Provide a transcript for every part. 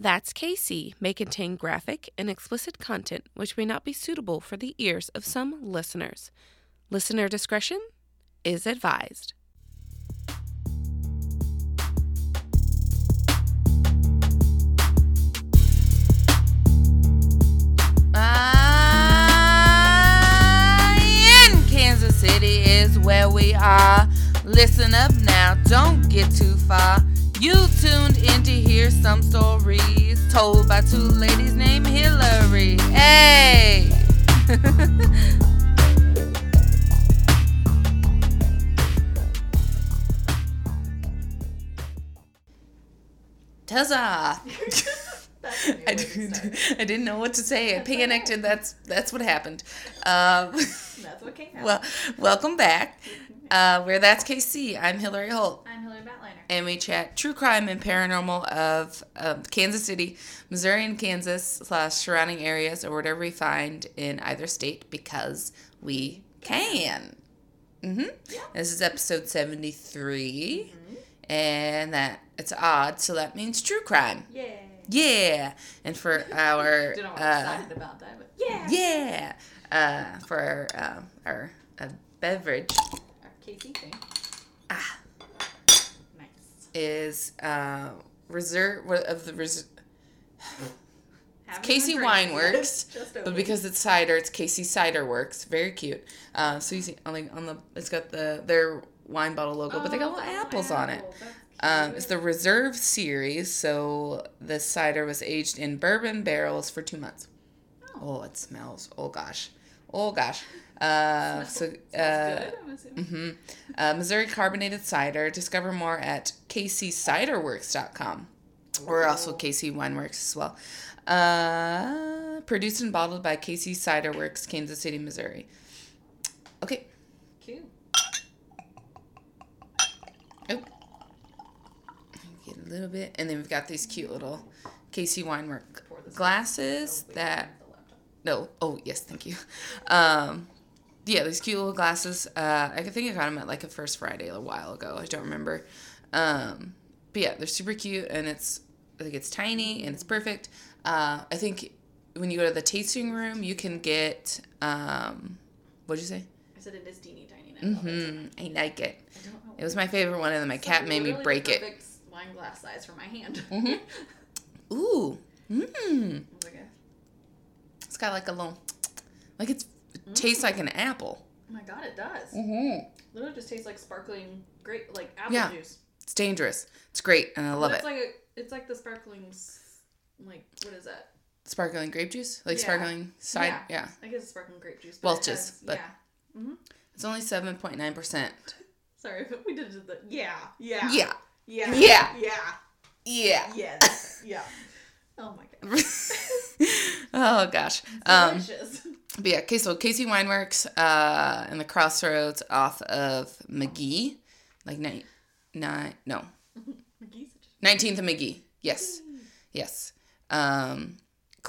That's KC may contain graphic and explicit content which may not be suitable for the ears of some listeners. Listener discretion is advised. Ah, in Kansas City is where we are. Listen up now, don't get too far. You tuned in to hear some stories told by two ladies named Hillary. Hey! Huzzah! I didn't, I didn't know what to say. I panicked, and that's that's what happened. Um, That's what came out. well, welcome back. Uh, where that's KC. I'm Hillary Holt, I'm Hillary Batliner. and we chat true crime and paranormal of um, Kansas City, Missouri, and Kansas slash surrounding areas, or whatever we find in either state because we can. hmm Yeah. This is episode 73, and that it's odd, so that means true crime. Yeah. Yeah, and for our Don't know uh, excited about that, but yeah. yeah, uh, for our um, our uh, beverage KC thing. ah, Nice. is uh, reserve what- of the res- Haven't KC Wine drank it yet. Works, but because it's cider, it's KC Cider Works. Very cute. Uh, so you see on the on the it's got the their wine bottle logo, but they got Oh, little apples on it. Um, it's the Reserve series, so the cider was aged in bourbon barrels for two months. Oh, it smells. Oh gosh. Oh gosh. Uh, so uh, good, I'm assuming. hmm Uh, Missouri carbonated cider. Discover more at kcciderworks.com. Or also KC Wineworks as well. Uh, produced and bottled by KC Cider Works, Kansas City, Missouri. Okay. Cute. Oh. Get a little bit. And then we've got these cute little KC Winework glasses that no. Oh, yes, thank you. Um, yeah, these cute little glasses. Uh, I think I got them at like a First Friday a while ago. I don't remember. Um, but yeah, they're super cute, and it's I think it's tiny and it's perfect. Uh, I think when you go to the tasting room, you can get um, what'd you say? I said it is teeny tiny. And I love it. I like it. I don't know. It was my favorite one, and then my It's cat like made me break it. wine glass size for my hand. Mhm. Ooh, mmm. It's like a- It's got like a little, like it's it tastes like an apple. oh my god, it does. Mm-hmm. Literally just tastes like sparkling grape, like apple Yeah. juice. It's dangerous. It's great, and I love But it. it's like a, it's like the sparkling, like what is that? sparkling grape juice, like Yeah. sparkling cider. Yeah. Yeah. I guess it's sparkling grape juice. Welch's, it has- but- yeah. hmm it's only seven point nine percent. Sorry, but we did the yeah, yeah, Yeah, yeah, Yeah. yeah, yeah. yeah, yeah. Oh my god, oh gosh. Um, but yeah, okay, so KC Wineworks, uh, in the crossroads off of McGee, like nine, nine, no, nineteenth and McGee. Yes, yes. Um,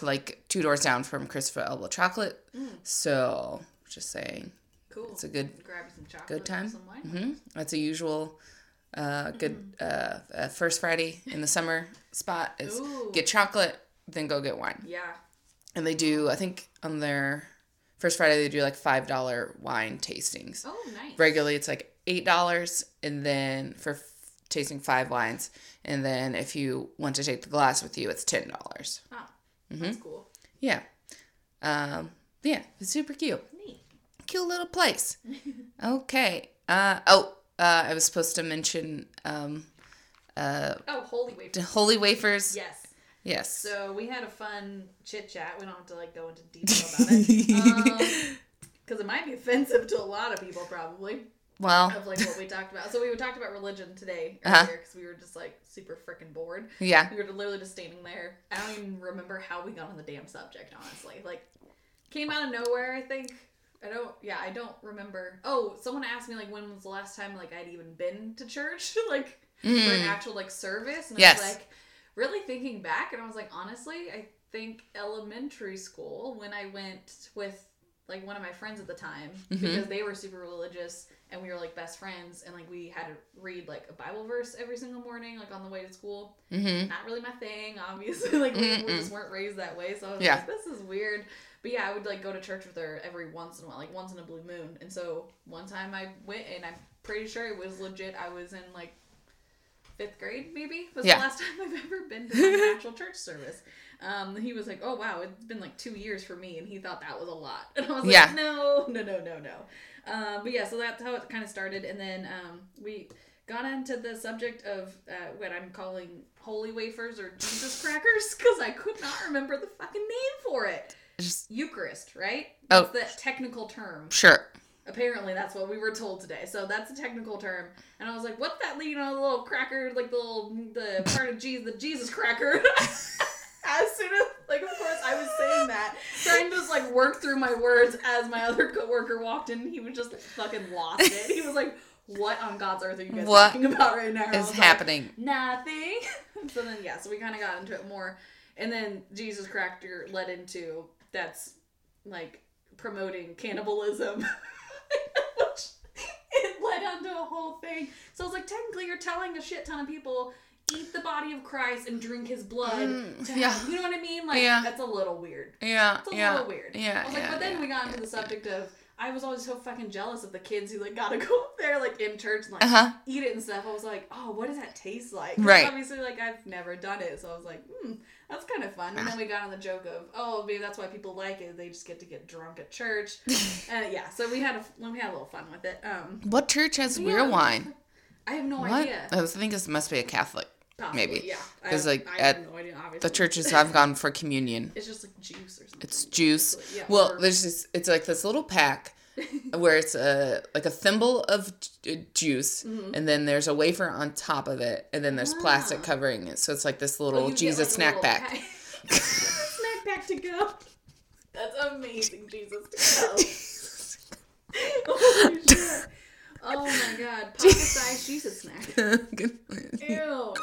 like two doors down from Christopher Elbow Chocolate. Mm. So just saying, cool. it's a good grab some chocolate. good time. and Some wine. hmm That's a usual uh, good uh, uh, first Friday in the summer spot is Ooh. get chocolate, then go get wine. Yeah. And they do, I think, on their first Friday they do like five dollar wine tastings. Oh, nice. Regularly it's like eight dollars, and then for f- tasting five wines, and then if you want to take the glass with you, it's ten dollars. Oh, Mm-hmm. that's cool. Yeah, um, yeah, it's super cute. Neat. cute little place. Okay. Uh oh. Uh, I was supposed to mention um, uh, Oh, holy wafer. holy wafers. Yes. Yes. So we had a fun chit chat. We don't have to like go into detail about it. Because it might be offensive to a lot of people, probably, well, of like what we talked about. So we talked about religion today Uh-huh. because we were just like super freaking bored. yeah. We were literally just standing there. I don't even remember how we got on the damn subject, honestly. Like, came out of nowhere, I think. I don't, yeah, I don't remember. Oh, someone asked me, like, when was the last time, like, I'd even been to church, like, for an Mm. actual, like, service? And I Yes. was like, really thinking back, and I was like, honestly, I think elementary school, when I went with like one of my friends at the time Mm-hmm. because they were super religious and we were like best friends and like we had to read like a Bible verse every single morning like on the way to school. Mm-hmm. Not really my thing, obviously. like we, we just weren't raised that way, so I was Yeah. like, this is weird. But yeah, I would like go to church with her every once in a while, like once in a blue moon. And so one time I went and I'm pretty sure it was legit. I was in like fifth grade, maybe was Yeah. the last time I've ever been to an actual church service. Um, he was like, "Oh wow, it's been like two years for me," and he thought that was a lot. And I was like, Yeah. "No, no, no, no, no." Uh, but yeah, so that's how it kind of started, and then um, we got into the subject of uh, what I'm calling holy wafers or Jesus crackers because I could not remember the fucking name for it. Just Eucharist, right? Oh. That's the technical term. sure. Apparently, that's what we were told today. So that's a technical term. And I was like, "What's that? You know, the little cracker, like the little the part of Jesus, the Jesus cracker." as soon as, like, of course, I was saying that, trying to just like work through my words as my other coworker walked in. He was just fucking lost it. He was like, "What on God's earth are you guys What talking about right now?" And Is was like, happening. nothing. so then yeah, so we kind of got into it more, and then Jesus Cracker led into that's like promoting cannibalism, which it led onto a whole thing. So I was like, technically, you're telling a shit ton of people. Eat the body of Christ and drink his blood. Mm, to yeah. you know what I mean? Like Yeah. that's a little weird. Yeah. It's a yeah. little weird. Yeah. I was like, yeah, but then we got into the subject of I was always so fucking jealous of the kids who like got to go up there like in church and like Uh huh. eat it and stuff. I was like, oh, what does that taste like? Right. Obviously, like I've never done it, so I was like, hmm, that's kind of fun. And then we got on the joke of, oh, maybe that's why people like it. They just get to get drunk at church. and yeah, so we had a we had a little fun with it. Um, What church has yeah. real wine? I have no What? idea. I think this must be a Catholic. Possibly, maybe. yeah. I 'Cause, have- like, at no idea. Obviously, The churches I've gone for communion. It's just like juice or something. It's juice. Yeah, Well, or- there's this. It's like this little pack where it's a like a thimble of ju- juice, and then there's a wafer on top of it, and then there's plastic Mm-hmm. Ah. covering it. So it's like this Oh, little get, Jesus like, snack pack. snack pack to go. That's amazing, Jesus to go. Holy shit. Oh my god, pocket sized Jesus snack. Ew.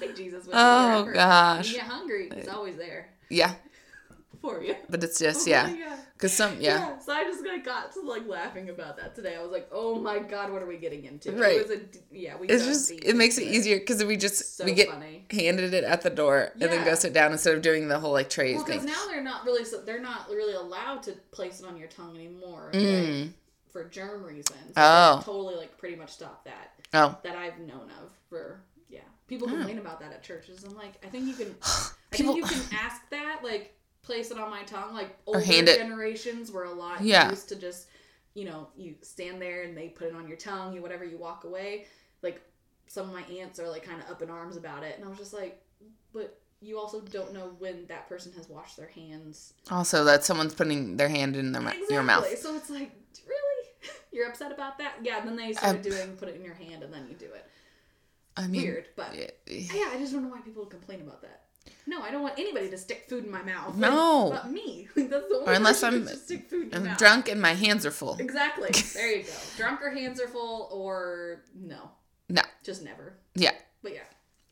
Take Jesus with you Oh, wherever. gosh. You get hungry, he's always there yeah, for you. but it's just Oh yeah, cause some yeah. So I just like got to like laughing about that today. I was like, "Oh my god, what are we getting into?" Right. It was a yeah. We It's just it makes it easier because we just So we get funny. handed it at the door and then go sit down instead of doing the whole like trays Well, because now they're not really so they're not really allowed to place it on your tongue anymore Mm. For germ reasons. Oh. Totally like pretty much stopped that Oh, that I've known of for yeah. People oh. complain about that at churches. I'm like, I think you can. I think you can ask that like place it on my tongue. Like older hand it. generations were a lot Yeah. used to just you know you stand there and they put it on your tongue. You whatever you walk away. Like some of my aunts are like kind of up in arms about it, and I was just like, but you also don't know when that person has washed their hands. also that someone's putting their hand in their mou- your mouth. So it's like? You're upset about that? Yeah, and then they started doing put it in your hand and then you do it. I mean, Weird, but yeah, yeah, I just don't know why people complain about that. No, I don't want anybody to stick food in my mouth. No. Not me. That's the only Or unless I'm- stick food I'm mouth. drunk and my hands are full. Exactly. There you go. Drunk or hands are full, or no, No, just never. yeah, But yeah.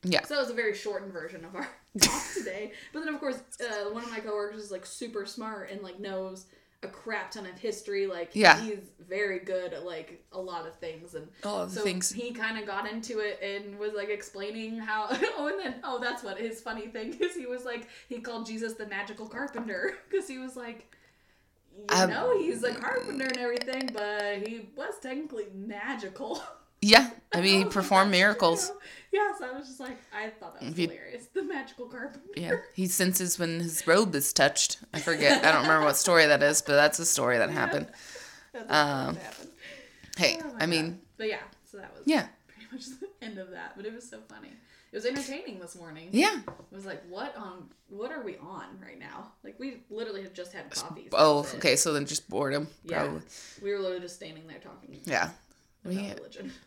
yeah. So it was a very shortened version of our talk today. But then, of course, uh, one of my coworkers is like super smart and like knows a crap ton of history. Like, Yeah. he's very good at like a lot of things. And the so things. he kind of got into it and was like explaining how. Oh, and then oh, that's what his funny thing is. He was like he called Jesus the magical carpenter because he was like. You Um, know, he's a carpenter and everything, but he was technically magical. Yeah, I mean, he performed "That's miracles. true." Yeah, so I was just like, I thought that was you- hilarious. The magical carpenter. Yeah, he senses when his robe is touched. I forget. I don't remember what story that is, but that's a story that happened. That's Um, happened. Hey, Oh I mean, but yeah, so that was yeah, pretty much the end of that. But it was so funny. It was entertaining this morning. yeah. It was like, what on? what are we on right now? Like we literally had just had coffee. Oh, okay. So then just boredom, Yeah. We were literally just standing there talking Yeah. about Yeah. religion.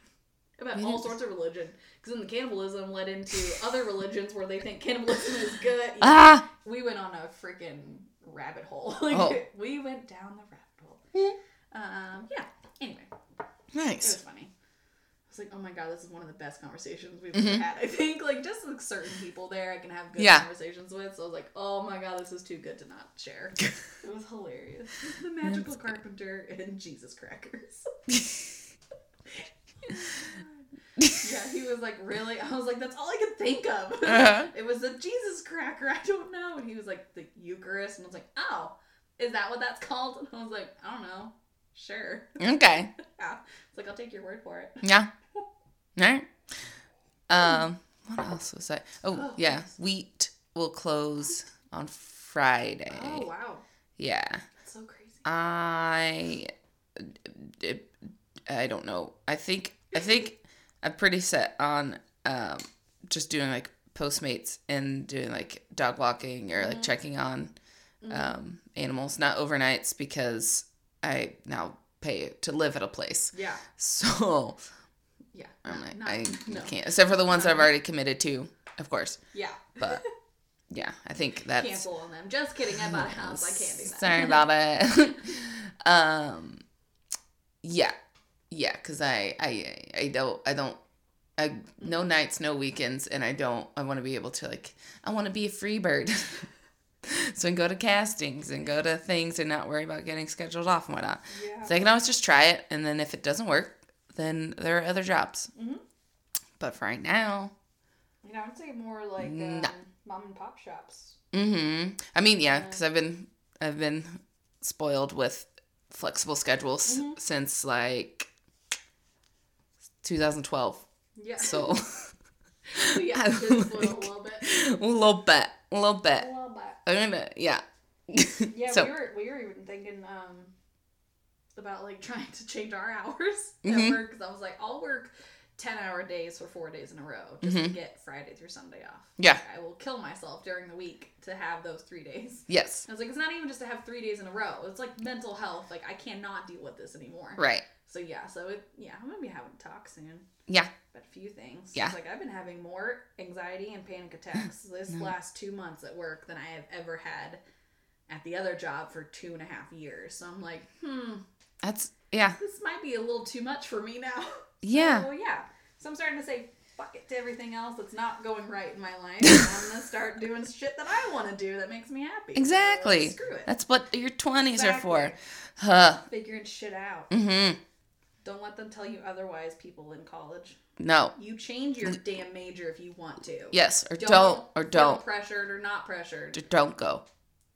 About all sorts of religion. Because then the cannibalism led into other religions where they think cannibalism is good. Ah. we went on a freaking rabbit hole. like Oh. we went down the rabbit hole. um, yeah. Anyway, Nice. it was funny. was like, oh my god, this is one of the best conversations we've ever had. I think like just like certain people there I can have good Mm-hmm. Yeah. conversations with. So I was like, oh my god, this is too good to not share. it was hilarious. The magical carpenter and Jesus crackers. Yeah, he was like, really? I was like, that's all I could think of. Uh-huh. It was a Jesus cracker. I don't know. And he was like, the Eucharist. And I was like, oh, is that what that's called? And I was like, I don't know. Sure. Okay. Yeah. It's like, I'll take your word for it. Yeah. All right. Um, what else was that? Oh, Oh, yeah. Wheat will close on Friday. Oh, wow. Yeah. That's so crazy. I, it, I don't know. I think I think I'm pretty set on um just doing like Postmates and doing like dog walking or like checking on um animals, not overnights because I now pay to live at a place. Yeah. So Yeah. I'm like, not- I no. can't, except for the ones I've already committed to, of course. Yeah. But yeah, I think that's Cancel on them. Just kidding. I bought a house. I can't do that. Sorry about it. um, yeah, yeah, because I, I, I don't, I don't, I no nights, no weekends, and I don't. I want to be able to like, I want to be a free bird. so I can go to castings and go to things and not worry about getting scheduled off and whatnot. Yeah. So I can always just try it, and then if it doesn't work, then there are other jobs. Mhm. But for right now, You know, I'd say more like um, mom and pop shops. Mm-hmm. I mean, yeah, because I've been I've been spoiled with flexible schedules Mm-hmm. since like 2012. Yeah. So So, yeah, I it's a like- little bit. a little bit, a little bit. A little bit. I'm gonna, yeah. Yeah, so we were we were even thinking um about like trying to change our hours at work because I was like, I'll work ten hour days for four days in a row just to Mhm. get Friday through Sunday off. yeah, I will kill myself during the week to have those three days. yes, I was like, it's not even just to have three days in a row. It's like mental health. Like I cannot deal with this anymore. right. So yeah, so it yeah, I'm gonna be having a talk soon. Yeah, About a few things. Yeah. It's like I've been having more anxiety and panic attacks this last two months at work than I have ever had at the other job for two and a half years. So I'm like, hmm, that's yeah, this might be a little too much for me now. yeah, So yeah. So I'm starting to say fuck it to everything else that's not going right in my life. I'm gonna start doing shit that I want to do that makes me happy. So, exactly. screw it. That's what your 20s are for. Huh. Figuring shit out. Mm-hmm. Don't let them tell you otherwise, people in college. No. You change your damn major if you want to. Yes, or don't, or don't, pressured or not pressured, or don't go,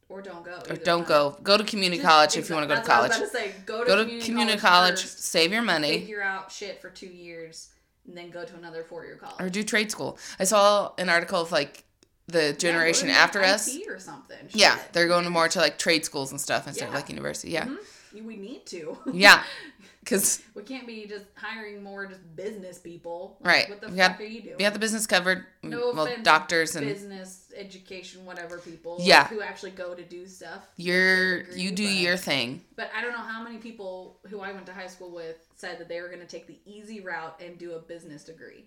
or don't go. or don't go. Go to community college if you want to go to that's I was college. about to say, go to Go to community, community college, college, first, save your money. figure out shit for two years, and then go to another four-year college. or do trade school. I saw an article of like the generation to after IT us. or something. Yeah, they're going more to like trade schools and stuff instead of like university. Yeah, Mhm. We need to. yeah, because we can't be just hiring more just business people. Like, Right. What the We fuck are you doing? we have the business covered. No well, offense, doctors and business, education, whatever people. Yeah. Who actually go to do stuff. you're Agree, you do but- your thing. But I don't know how many people who I went to high school with said that they were going to take the easy route and do a business degree.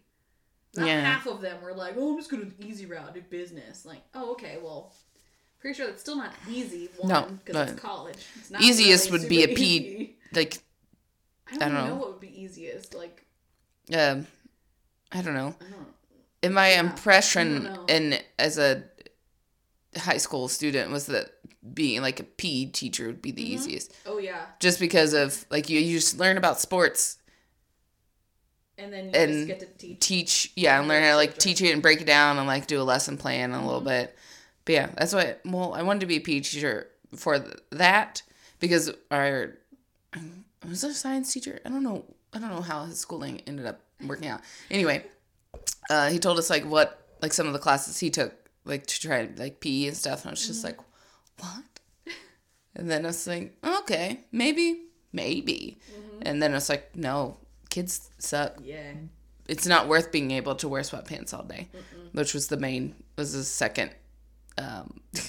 Not Yeah. half of them were like, "Oh, I'm just going to easy route, do business." Like, oh, okay, well, pretty sure that's still not easy. One, No, because it's college. It's not easiest really would be a P- easy. Like I don't, I don't know. know what would be easiest. Like, um, I don't know. I don't. In my Yeah, impression in as a high school student was that being like a PE teacher would be the Mhm. easiest, Oh yeah, just because of like you you just learn about sports and then you And just get to teach. teach yeah and learn how to like teach it and break it down and like do a lesson plan a little Mhm. bit. But yeah that's why well i wanted to be a PE teacher for th- that because our was a science teacher? I don't know i don't know how his schooling ended up working out. Anyway uh he told us like what like some of the classes he took like to try like PE and stuff and i was just like what? And then i was like okay maybe maybe. And then it's like no kids suck Yeah. it's not worth being able to wear sweatpants all day, which was the main was the second. Um,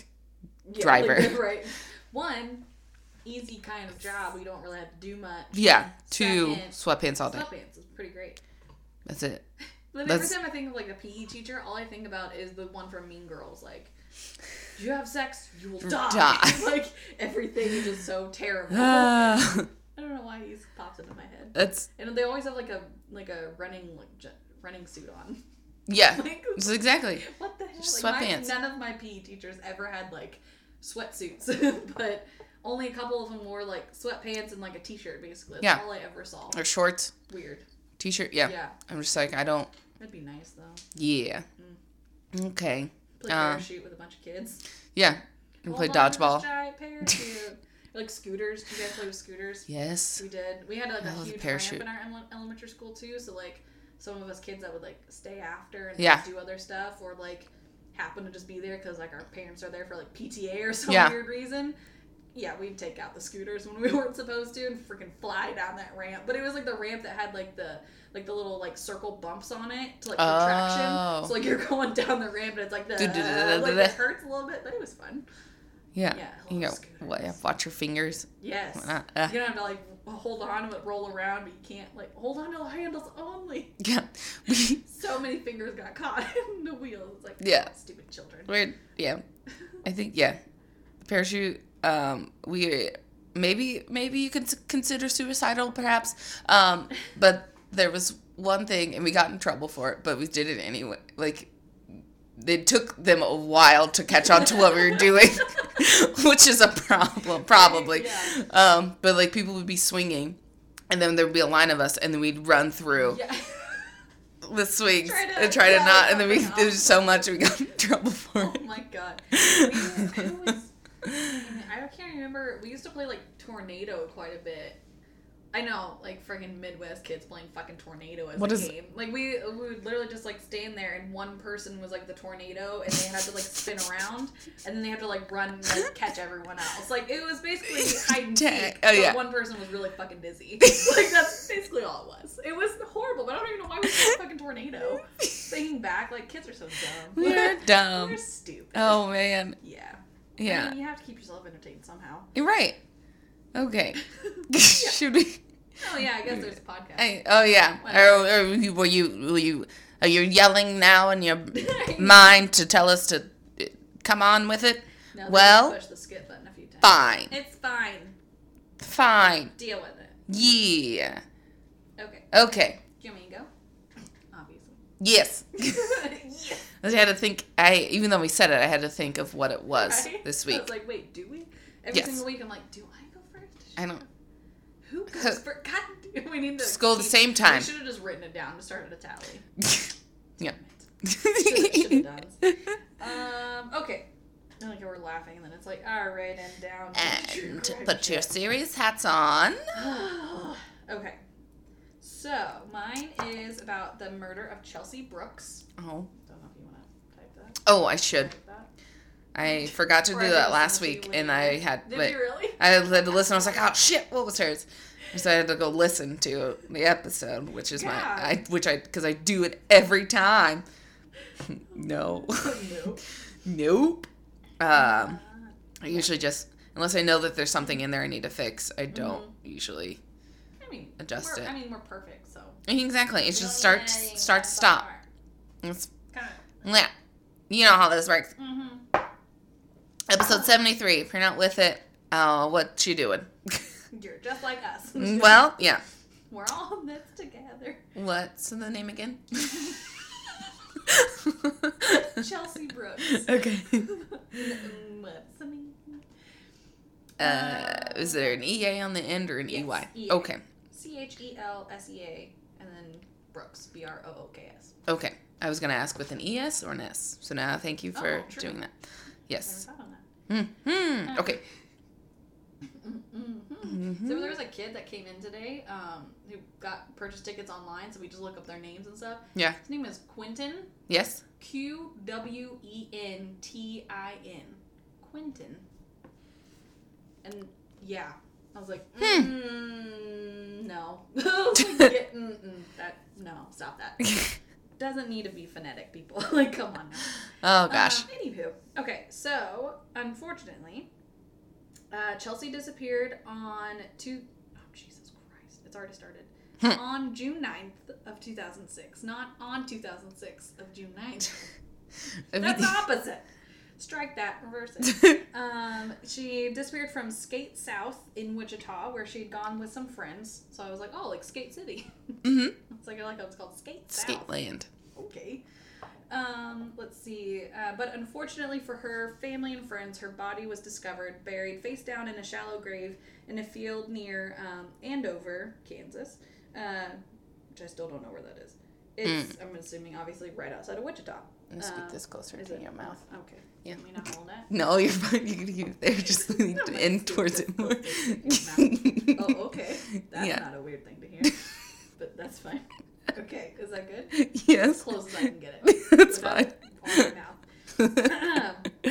Yeah, Driver. like, right. One easy kind of job. We don't really have to do much. yeah, two sweatpants all day. Sweatpants is pretty great. That's it. But every time I think of like a PE teacher, all I think about is the one from Mean Girls. Like, you have sex, you will die. Die. like everything is just so terrible. Ah, I don't know why he pops into my head. That's And they always have like a like a running like j- running suit on. yeah. Like exactly. what the hell? Like, my- sweatpants. none of my PE teachers ever had like sweatsuits, but only a couple of them wore like sweatpants and like a t-shirt. Basically, that's Yeah. all I ever saw. Or shorts, Weird. t-shirt. Yeah. Yeah, I'm just like I don't. that'd be nice though. Yeah. Okay. Play Uh, parachute with a bunch of kids. Yeah. And play Hold on to this dodgeball. Giant parachute. like scooters. Do you guys play with scooters? Yes. We did. We had like a huge parachute. ramp in our ele- elementary school too. So like some of us kids that would like stay after and Yeah. like, do other stuff or like happen to just be there because like our parents are there for like PTA or some Yeah. weird reason. Yeah, we'd take out the scooters when we weren't supposed to and freaking fly down that ramp. But it was like the ramp that had like the like the little like circle bumps on it to like for Oh. traction. So like you're going down the ramp and it's like the like it hurts a little bit, but it was fun. Yeah. Yeah, You go. yeah, Watch your fingers. Yes. Uh, uh, You're gonna have to like hold on to it, roll around, but you can't like hold on to the handles only. yeah. So many fingers got caught in the wheels. It's like Yeah. stupid children. We're yeah. I think yeah. The parachute. Um. We maybe maybe you could s- consider suicidal perhaps. Um. But there was one thing, and we got in trouble for it, but we did it anyway. Like. It took them a while to catch on to what we were doing, which is a problem, probably. Yeah. Um, but like people would be swinging, and then there would be a line of us, and then we'd run through Yeah. the swings Try to- and try to not, and then we there was so much we got in trouble for oh it. my god. We, who was, I can't remember. We used to play like Tornado quite a bit. I know, like freaking Midwest kids playing fucking Tornado as What a is- game. Like we, we would literally just like stand there, and one person was like the tornado, and they had to like spin around, and then they had to like run and like, catch everyone else. Like it was basically hide and seek. Oh, but yeah. one person was really fucking dizzy. like that's basically all it was. It was horrible, but I don't even know why we played fucking tornado. Thinking back, like kids are so dumb. We're dumb. We're stupid. Oh man. Yeah. I Yeah. mean, you have to keep yourself entertained somehow. You're right. Okay. Yeah. Should we? Oh yeah, I guess there's a podcast. I, oh yeah. Or, or you- were you? Were you? Are you yelling now in your mind to tell us to uh, come on with it? No, well, push the skip button a few times. Fine. It's fine. Fine. Deal with it. Yeah. Okay. Okay. Do you want me to go? Obviously. Yes. yeah. I had to think. I even though we said it, I had to think of what it was Right? this week. I was like, wait, do we? Every Yes. single week, I'm like, do I go first? I don't. Who goes first? God, we need to go at the same time. We should have just written it down to start at a tally. yeah. Should've done. Um. Okay. I like we're laughing, and then it's like, all right, and down. and put your serious hats on. okay. So mine is about the murder of Chelsea Brooks. Oh. Don't know if you want to type that. Oh, I should. I forgot to do that last week, and I had. Did you really? I had to listen. I was like, oh shit, what was hers? So I had to go listen to the episode, which is my, I, which I, because I do it every time. no, nope. nope. Um, I usually just, unless I know that there's something in there I need to fix, I don't usually. I mean, Adjust it. I mean, we're perfect, so. Exactly. It's just start, start, stop. It's, yeah, you know how this works. Kinda. Episode seventy three. If you're not with it, uh, what you doing? You're just like us. well, yeah. we're all in this together. What's the name again? Chelsea Brooks. Okay. Mm, What's the name? Uh, is there an EA on the end or an Yes, EY? EA. Okay. C H E L S E A, and then Brooks. B R O O K S. Okay. I was gonna ask with an ES or an S. So now thank you for Oh, doing that. Yes. Thought on that. Hmm. Okay. Mm-hmm. So there was a kid that came in today um, who got purchased tickets online, so we just look up their names and stuff. Yeah. His name is Quentin. Yes. Q W E N T I N. Quentin. And yeah, I was like, Hmm. mm, no. I like, yeah, that no, stop that. Doesn't need to be phonetic, people. like, come on now. Oh gosh. Um, anywho, okay, so unfortunately, uh, Chelsea disappeared on two oh Jesus Christ, it's already started. Hmm. on June 9th of 2006, not on 2006 of June 9th. I That's opposite. Strike that, reverse it. um, she disappeared from Skate South in Wichita, where she'd gone with some friends. So I was like, oh, like Skate City. Mm-hmm. it's like I like how it's called Skate South. Skate land. Okay. Um, let's see. Uh, but unfortunately for her family and friends, her body was discovered buried face down in a shallow grave in a field near um, Andover, Kansas, uh, which I still don't know where that is. It's, I'm assuming, obviously, right outside of Wichita. Gonna speak Um, this closer to it? your mouth. Okay. Yeah. You mean not hold that? No, you're fine. You can keep it there. Just lean No, in towards it more. Oh, okay. That's Yeah. not a weird thing to hear. But that's fine. Okay, is that good? Yes. As close as I can get it. That's fine. mouth.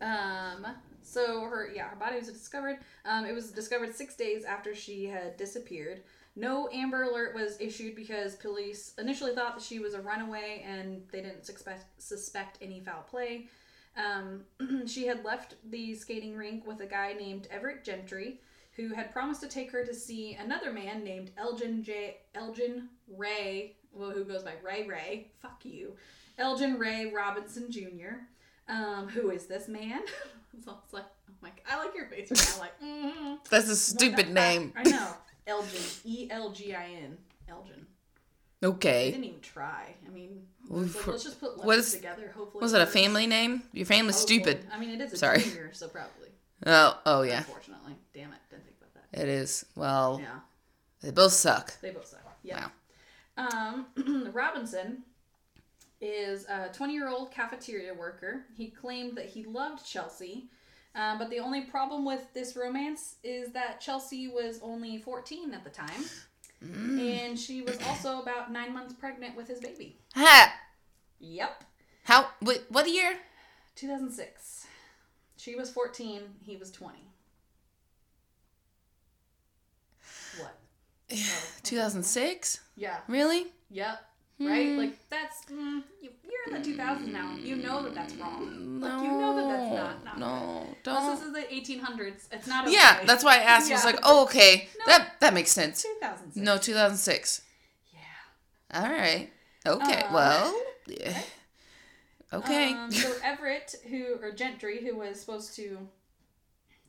um, so her yeah, her body was discovered. Um, it was discovered six days after she had disappeared. No Amber Alert was issued because police initially thought that she was a runaway and they didn't suspect suspect any foul play. Um, she had left the skating rink with a guy named Everett Gentry, who had promised to take her to see another man named Elgin J. Elgin Ray, well, who goes by Ray Ray. Fuck you, Elgin Ray Robinson Jr. Um, who is this man? so it's like, oh my, I like your face right now. Like, mm-hmm. That's a stupid name. I know. Elgin. E L G I N. Elgin. I Okay. didn't even try. I mean, let's, let's just put what is- together. Hopefully, Was it a family name? Your family's stupid. I mean, it is a Sorry. junior, so probably. Oh, oh yeah. Unfortunately, damn it, didn't think about that. It is. Well, Yeah, they both suck. they both suck. Yeah. Um, Robinson is a 20 year old cafeteria worker. He claimed that he loved Chelsea, um, but the only problem with this romance is that Chelsea was only 14 at the time, and she was also about nine months pregnant with his baby. Ha! Yep. How? Wait, what year? 2006. She was 14, he was 20. What? Oh, 2006? Yeah. Really? Yep. Right? Like, that's. Mm, you, you're in the 2000s now. You know that that's wrong. Like, you know that that's not. not No, good. Unless don't. this is the 1800s. It's not okay. Yeah, that's why I asked. I was like, oh, okay, No. that that makes sense. 2006. No, 2006. Yeah. All right. Okay. Um, well. Yeah. Okay. Um, so Everett, who or Gentry, who was supposed to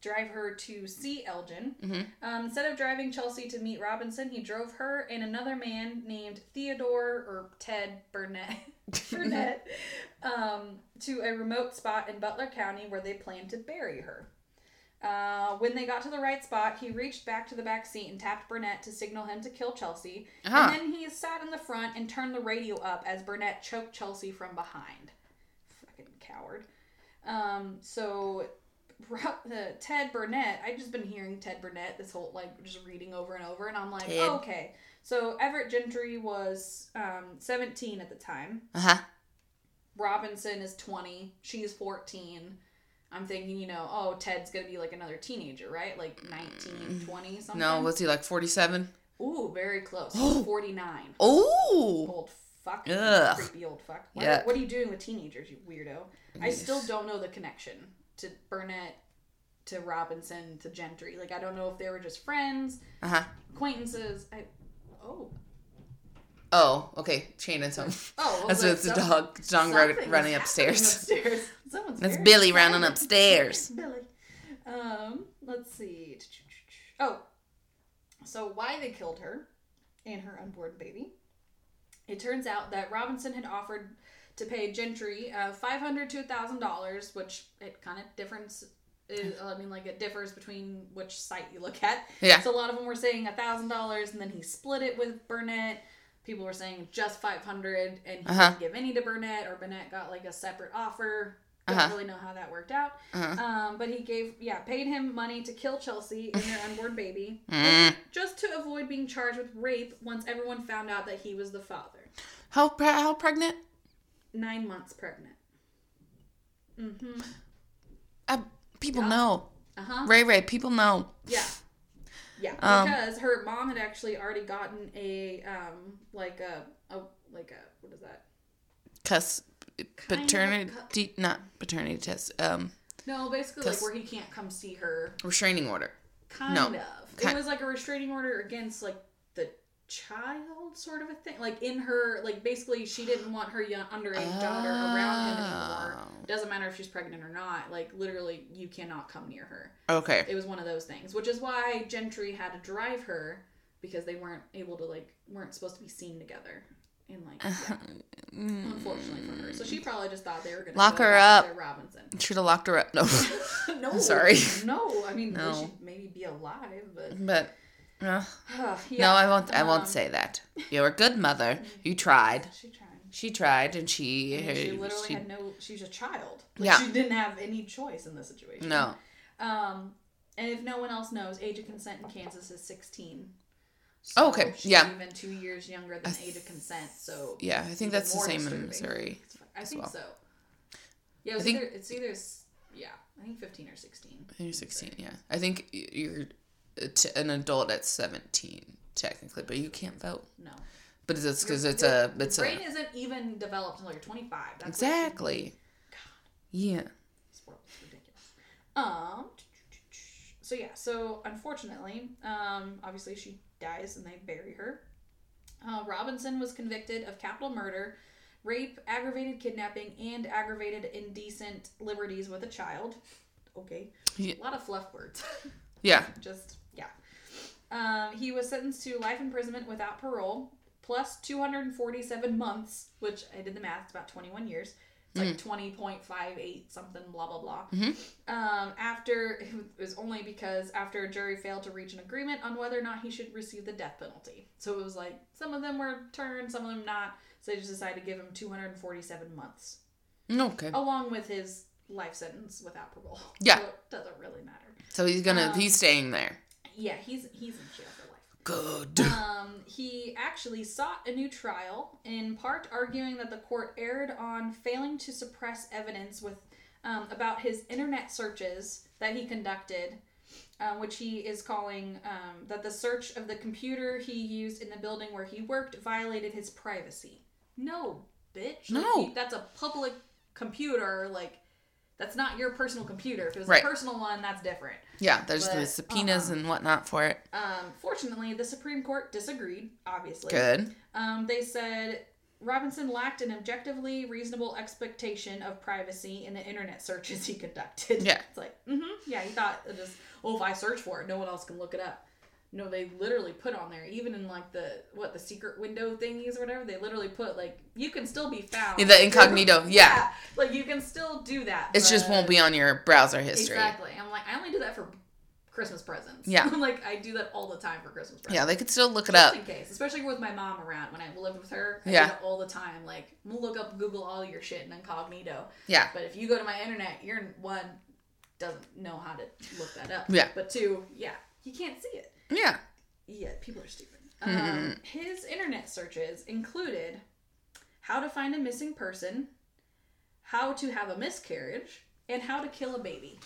drive her to see Elgin, Mhm. um, instead of driving Chelsea to meet Robinson, he drove her and another man named Theodore or Ted Burnett Burnett um, to a remote spot in Butler County where they planned to bury her. Uh, when they got to the right spot, he reached back to the back seat and tapped Burnett to signal him to kill Chelsea. Uh-huh. And then he sat in the front and turned the radio up as Burnett choked Chelsea from behind. Fucking coward. Um, so uh, Ted Burnett, I've just been hearing Ted Burnett this whole like just reading over and over, and I'm like, Ted. okay. So Everett Gentry was um, 17 at the time. Uh huh. Robinson is 20. She's 14. I'm thinking, you know, oh, Ted's gonna be like another teenager, right? Like 19, 20, something. No, was he like 47? Ooh, very close. 49. Oh. Old fuck. Ugh. Creepy old fuck. What, Yeah. what are you doing with teenagers, you weirdo? I still don't know the connection to Burnett, to Robinson, to Gentry. Like, I don't know if they were just friends, Uh huh. acquaintances. I. Oh. Oh, okay. Shannon's home. Oh, That's like the some- dog. Dog run- something is running upstairs. upstairs. Someone's That's Billy running upstairs. Billy. Um, let's see. Oh, so why they killed her and her unborn baby? It turns out that Robinson had offered to pay Gentry uh, five hundred to thousand dollars, which it kind of difference. Is, I mean, like it differs between which site you look at. Yeah. So a lot of them were saying a thousand dollars, and then he split it with Burnett. People were saying just five hundred, and he Uh-huh. didn't give any to Burnett, or Burnett got like a separate offer. Don't Uh-huh. really know how that worked out. Uh-huh. Um, but he gave, yeah, paid him money to kill Chelsea and her unborn baby, Mm. just to avoid being charged with rape once everyone found out that he was the father. How pre- how pregnant? Nine months pregnant. Mm-hmm. Uh, people Yeah. know. Uh huh. Ray Ray, people know. Yeah. Yeah, Um, because her mom had actually already gotten a um like a, a like a what is that? Cuss Kind paternity, not paternity test. Um, No, basically like where he can't come see her. restraining order. Kind No. of. Ki- It was like a restraining order against like child sort of a thing like in her like basically she didn't want her young underage daughter around him anymore Oh. doesn't matter if she's pregnant or not like literally you cannot come near her Okay. it was one of those things which is why gentry had to drive her because they weren't able to like weren't supposed to be seen together and like yeah, unfortunately for her so she probably just thought they were gonna Lock her up. robinson Should have locked her up. No. no Sorry. no i mean No. no. she'd maybe be alive but but uh, yeah, no, I won't. I won't um, say that. You're a good mother. You tried. she tried She tried, and she. I mean, she literally she- had no. She was a child. Like, Yeah. She didn't have any choice in this situation. no. Um, and if no one else knows, age of consent in Kansas is sixteen. Oh, okay. she's Yeah. Even two years younger than age of consent. So Yeah, I think that's the same in. Missouri. I think well. so. Yeah, I think- either it's either yeah, I think fifteen or sixteen. I think You're 16. Yeah, I think you're a t- an adult at 17 technically, but you can't vote. No, But it's because it's a it's brain a isn't even developed until you're twenty five. That's what you- exactly. Yeah. This world is ridiculous. Um. So yeah. So unfortunately, um, obviously she dies and they bury her. Uh, Robinson was convicted of capital murder, rape, aggravated kidnapping, and aggravated indecent liberties with a child. Okay. Yeah. A lot of fluff words. Yeah. Just. Um, he was sentenced to life imprisonment without parole, plus 247 months, which I did the math. It's about 21 years. It's like 20.58 something. Blah blah blah. Um, after it was only because after a jury failed to reach an agreement on whether or not he should receive the death penalty. So it was like some of them were turned, some of them not. So they just decided to give him 247 months, Okay. along with his life sentence without parole. Yeah. So it doesn't really matter. So he's gonna Um, he's staying there. Yeah, he's he's in jail for life. Good. Um, he actually sought a new trial, in part arguing that the court erred on failing to suppress evidence with um, about his internet searches that he conducted, uh, which he is calling um, that the search of the computer he used in the building where he worked violated his privacy. No, bitch. Like, No. you- that's a public computer. Like, that's not your personal computer. If it was Right. a personal one, that's different. Yeah, there's But, the subpoenas uh-uh. and whatnot for it. Um, fortunately, the Supreme Court disagreed, obviously. Good. Um, they said Robinson lacked an objectively reasonable expectation of privacy in the internet searches he conducted. Yeah. It's like, mm-hmm. Yeah, he thought it just, oh, if I search for it, no one else can look it up. No, they literally put on there, even in like the, what, the secret window thingies or whatever, they literally put, like, you can still be found. in the incognito, yeah. Like, you can still do that. It just won't be on your browser history. Exactly. I'm like, I only do that for Christmas presents. Yeah. like, I do that all the time for Christmas presents. Yeah, they could still look it Just up. in case, especially with my mom around when I lived with her. I Yeah. all the time. Like, look up Google all your shit in incognito. Yeah. But if you go to my internet, you're one doesn't know how to look that up. Yeah. But two, yeah, you can't see it. Yeah. Yeah, people are stupid. Um, his internet searches included how to find a missing person, how to have a miscarriage, and how to kill a baby.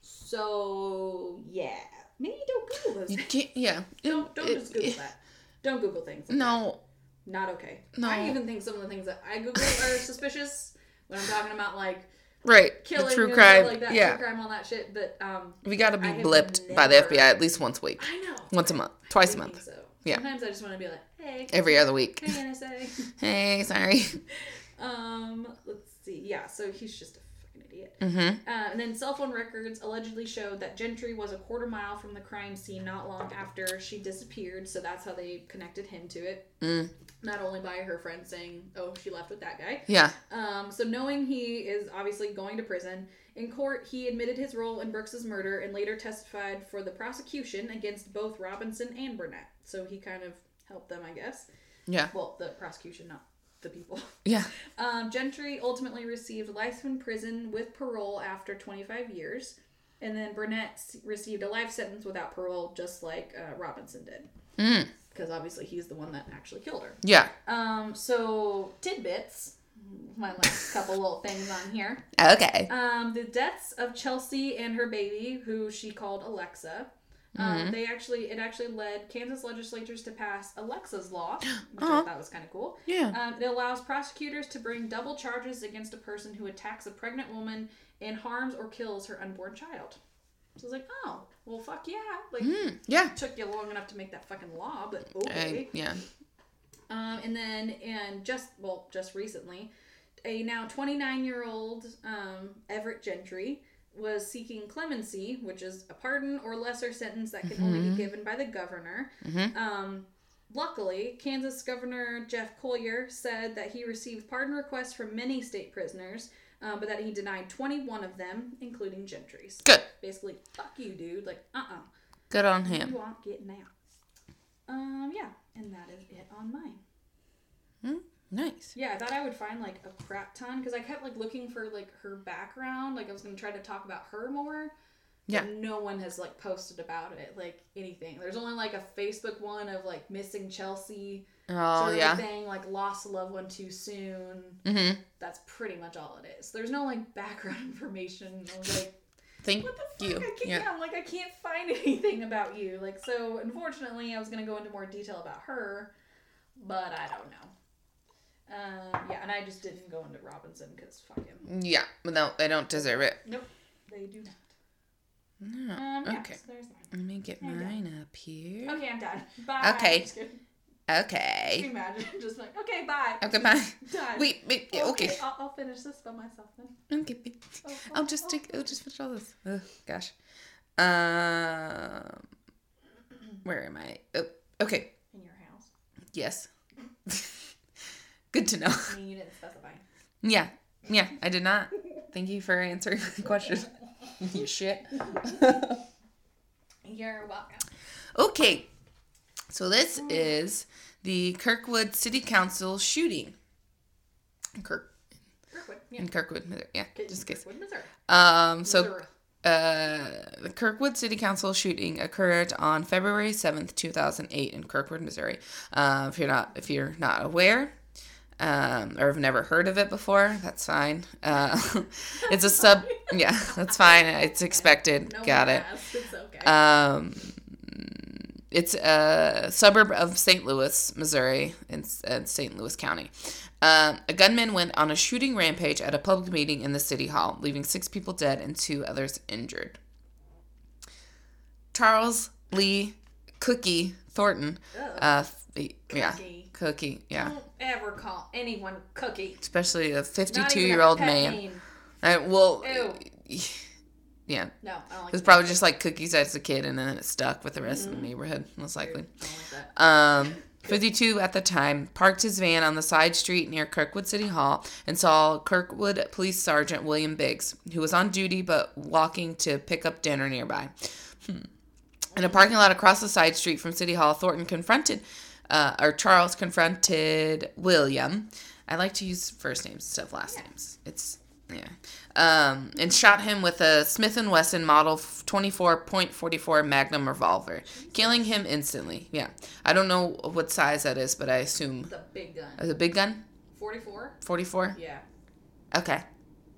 So yeah, maybe don't Google those. You can't. Yeah. Don't don't It- just Google it- that. Don't Google things. like No. that. not okay. No. I even think some of the things that I Google are suspicious when I'm talking about like Right. killing the true crime. like that, yeah. true crime, all that shit. But um, We got to be blipped by the FBI at least once a week. I know. Once a month. Twice a month. So Yeah. Sometimes I just want to be like, hey, Every other week. hey, NSA. Hey, sorry. um, let's see. Yeah, so he's just a fucking idiot. Mm-hmm. Uh, and then cell phone records allegedly showed that Gentry was a quarter mile from the crime scene not long after she disappeared. So that's how they connected him to it. Mm. Not only by her friend saying, "Oh, she left with that guy." Yeah. Um, so knowing he is obviously going to prison, in court he admitted his role in Brooks's murder and later testified for the prosecution against both Robinson and Burnett. So he kind of helped them, I guess. Yeah. Well, the prosecution, not the people. Yeah. Um, Gentry ultimately received life in prison with parole after 25 years, and then Burnett received a life sentence without parole, just like uh, Robinson did, Mm. because obviously he's the one that actually killed her. Yeah. Um, so tidbits, my last couple little things on here. Okay. Um, the deaths of Chelsea and her baby, who she called Alexa. Um, They actually, it actually led Kansas legislatures to pass Alexa's law, which Uh-huh. I thought was kind of cool. Yeah. Um, it allows prosecutors to bring double charges against a person who attacks a pregnant woman and harms or kills her unborn child. So I was like, oh, well, fuck yeah. Like, Mm, yeah. took you long enough to make that fucking law, but I, okay. yeah. Um, and then, and just, well, just recently, a now 29 year old um, Everett Gentry was seeking clemency, which is a pardon or lesser sentence that can only be given by the governor. Mhm. Um, luckily, Kansas Governor Jeff Colyer said that he received pardon requests from many state prisoners, uh, but that he denied 21 of them, including Gentry's. Good. Basically, fuck you, dude. Like, uh uh Good on him. You aren't getting out. Um, yeah, and that is it on mine. Nice. Yeah, I thought I would find like a crap ton because I kept like looking for like her background. Like I was gonna try to talk about her more. Yeah. but no one has like posted about it, like anything. There's only like a Facebook one of like missing Chelsea. Oh sort of yeah. Thing like lost a loved one too soon. Mm-hmm. That's pretty much all it is. There's no like background information. I was like, Thank what the fuck? you. I can't. Yeah. I'm like, I can't find anything about you. Like, so unfortunately, I was gonna go into more detail about her, but I don't know. Um, yeah, and I just didn't go into Robinson because fuck him. Yeah. No, they don't deserve it. Nope, they do not. No. Um, yeah, okay. so there's mine. Let me get go. mine up here. Okay, I'm done. Bye. Okay. Kidding. Can you Okay. imagine? Just like, okay, bye. Okay, bye. Done. Wait, wait. yeah, Okay. I'll, I'll finish this by myself then. Okay. Oh, I'll just oh, take. I'll just finish all this. Oh gosh. Um. Where am I? Oh, okay. In your house. Yes. Good to know. I mean, you didn't specify. Yeah. Yeah. I did not. Thank you for answering the question. you shit. You're welcome. Okay. So this is the Kirkwood City Council shooting. Kirk Kirkwood. Yeah. in Kirkwood, Missouri. Yeah, just in case. Kirkwood, Missouri. Um. So Missouri. Uh, the Kirkwood City Council shooting occurred on February seventh, two thousand eight, in Kirkwood, Missouri. Uh, if you're not if you're not aware, um, or have never heard of it before, that's fine. Uh, it's a sub. Yeah, that's fine. It's expected. No Got it. asked. It's okay. Um, it's a suburb of St. Louis, Missouri, in, in St. Louis County. Um, a gunman went on a shooting rampage at a public meeting in the city hall, leaving six people dead and two others injured. Charles Lee Cookie Thornton, Ugh. uh, yeah, Cookie. Yeah, Don't ever call anyone cookie. especially a Not even a fifty-two-year-old pet man. name. Uh, well, Ew. yeah, No, I don't like it was probably just like cookies as a kid, and then it stuck with the rest Mm-hmm. of the neighborhood, most likely. I like. Um, 52 at the time parked his van on the side street near Kirkwood City Hall and saw Kirkwood Police Sergeant William Biggs, who was on duty but walking to pick up dinner nearby. Hmm. In a parking lot across the side street from City Hall, Thornton confronted, uh, or Charles confronted William. I like to use first names instead of last names. It's yeah, um, and shot him with a Smith and Wesson Model 24.44 Magnum revolver, killing him instantly. Yeah, I don't know what size that is, but I assume It's a big gun. it's a big gun. 44? 44. Yeah. Okay.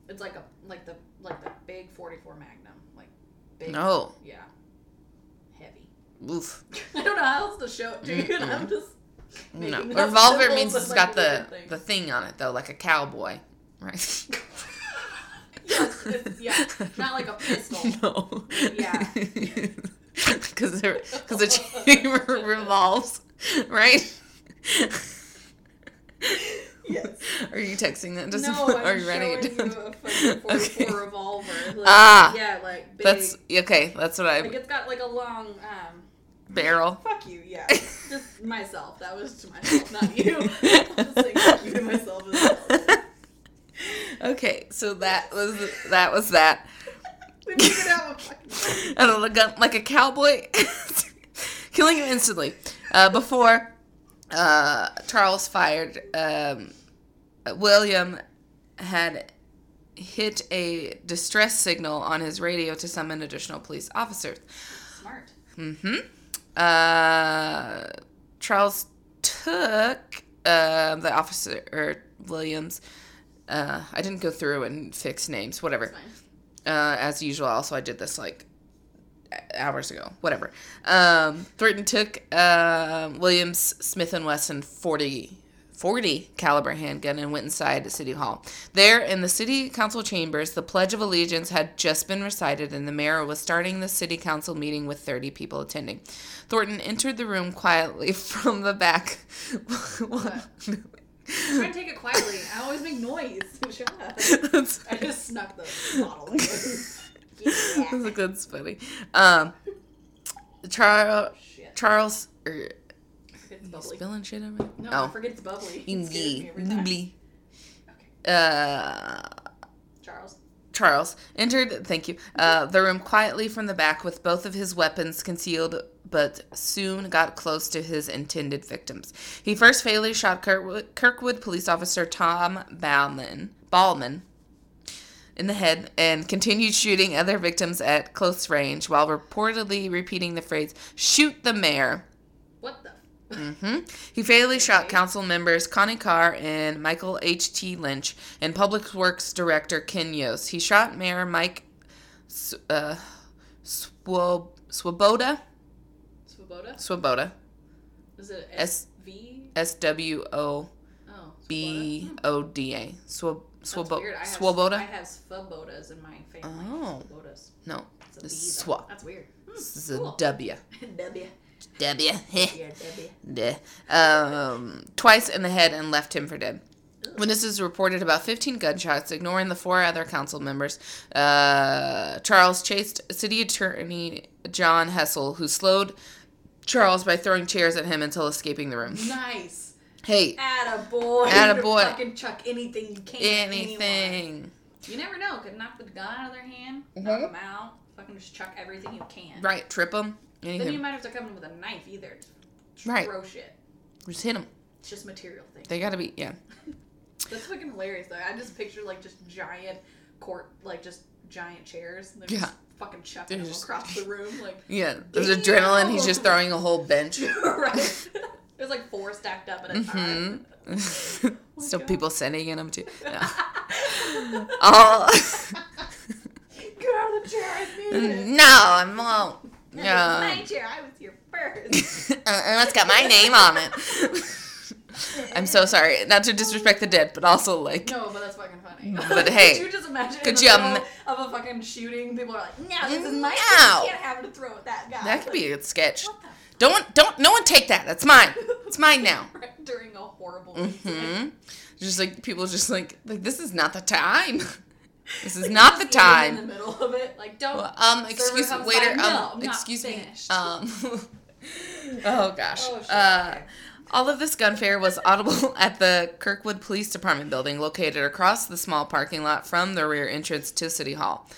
It's like a like the like the big 44 Magnum. Like big. No. Yeah. Oof. I don't know how else to show it to you, and I'm just No. Revolver means it's like, got the things. the thing on it though, like a cowboy, right? Yes, yeah, not like a pistol. no. Yeah. Because because the chamber revolves, right? Yes. Are you texting that? Just, No, I'm are you writing it down? you a fucking Okay. revolver. Like, Ah. Yeah, like big. That's okay. That's what I like it's got like a long um. Barrel. Fuck you, yeah. Just myself. That was to myself, not you. I'm just saying fuck you to myself as well. Okay, so that was that was that. We figured out what fucking I don't know, gun like a cowboy, killing him instantly. Uh, before uh, Charles fired, um, William had hit a distress signal on his radio to summon additional police officers. smart. Mm-hmm. Uh, Charles took uh, the officer or Williams. Uh, I didn't go through and fix names, whatever. Uh, as usual, also I did this like hours ago, whatever. Um, Thornton took um Williams Smith and Wesson 40, 40 caliber handgun and went inside City Hall. There in the city council chambers, the Pledge of Allegiance had just been recited and the mayor was starting the city council meeting with 30 people attending. Thornton entered the room quietly from the back. I'm trying to take it quietly. I always make noise. Shut up. I just snuck the bottle. yeah. that's, that's funny. Um, Charles, Charles, er, It's bubbly. spilling shit over there? No, oh. I forget it's bubbly. It scares me Indeed. every time. Doobly. Okay. Uh, Charles. Charles entered, thank you, uh, the room quietly from the back with both of his weapons concealed, but soon got close to his intended victims. He first fatally shot Kirkwood, Kirkwood police officer Tom Ballman, Ballman in the head and continued shooting other victims at close range while reportedly repeating the phrase, shoot the mayor. What the? hmm He fatally shot council members Connie Karr and Michael H.T. Lynch and Public Works Director Ken Yost. He shot Mayor Mike uh, Swoboda. Swoboda? Swoboda. Is it S- SV? S W O Oh. Swoboda? O D A. Swob- That's Swobo- weird. I have, Swoboda? Svobodas in my family. Oh. Swobodas. No. It's a B, is. Swa. That's weird. Hmm, This is cool. W. W. W. Yeah, W. Um, twice in the head and left him for dead. Witnesses reported about 15 gunshots, ignoring the four other council members. Uh, Charles chased City Attorney John Hessel, who slowed Charles by throwing chairs at him until escaping the room. Nice. Hey, Attaboy. Attaboy. Fucking chuck anything you can. anything. You never know. Could knock the gun out of their hand, Mhm. knock them out. Fucking just chuck everything you can. Right, trip Then you might have to come in with a knife either. Just Right. Throw shit. Just hit him. It's just material things. They gotta be, yeah. That's fucking hilarious though. I just picture like just giant court, like just giant chairs. And Yeah. just fucking chucking just- across the room. Like, Yeah, there's adrenaline. He's just throwing a whole bench. right? There's like four stacked up at a time. hmm Still God. people sitting in them too. Yeah. All. Get out of the chair. I need it. no, I won't. My chair. I was here first. uh, it's got my name on it. I'm so sorry, not to disrespect the dead, but also like, No, but that's fucking funny. But hey, could you just imagine could you im- of a fucking shooting? People are like, "No, this is my No. You can't have it to throw at that guy." that could be a sketch. Don't, don't, no one take that. That's mine. It's mine now. During a horrible incident. hmm Just like people, just like, like this is not the time. This is not the time. in the middle of it. Like, don't. Well, um, excuse me, waiter. by, no, Um, not excuse me. Um. oh gosh. Oh, uh, okay. all of this gunfire was audible at the Kirkwood Police Department building, located across the small parking lot from the rear entrance to City Hall.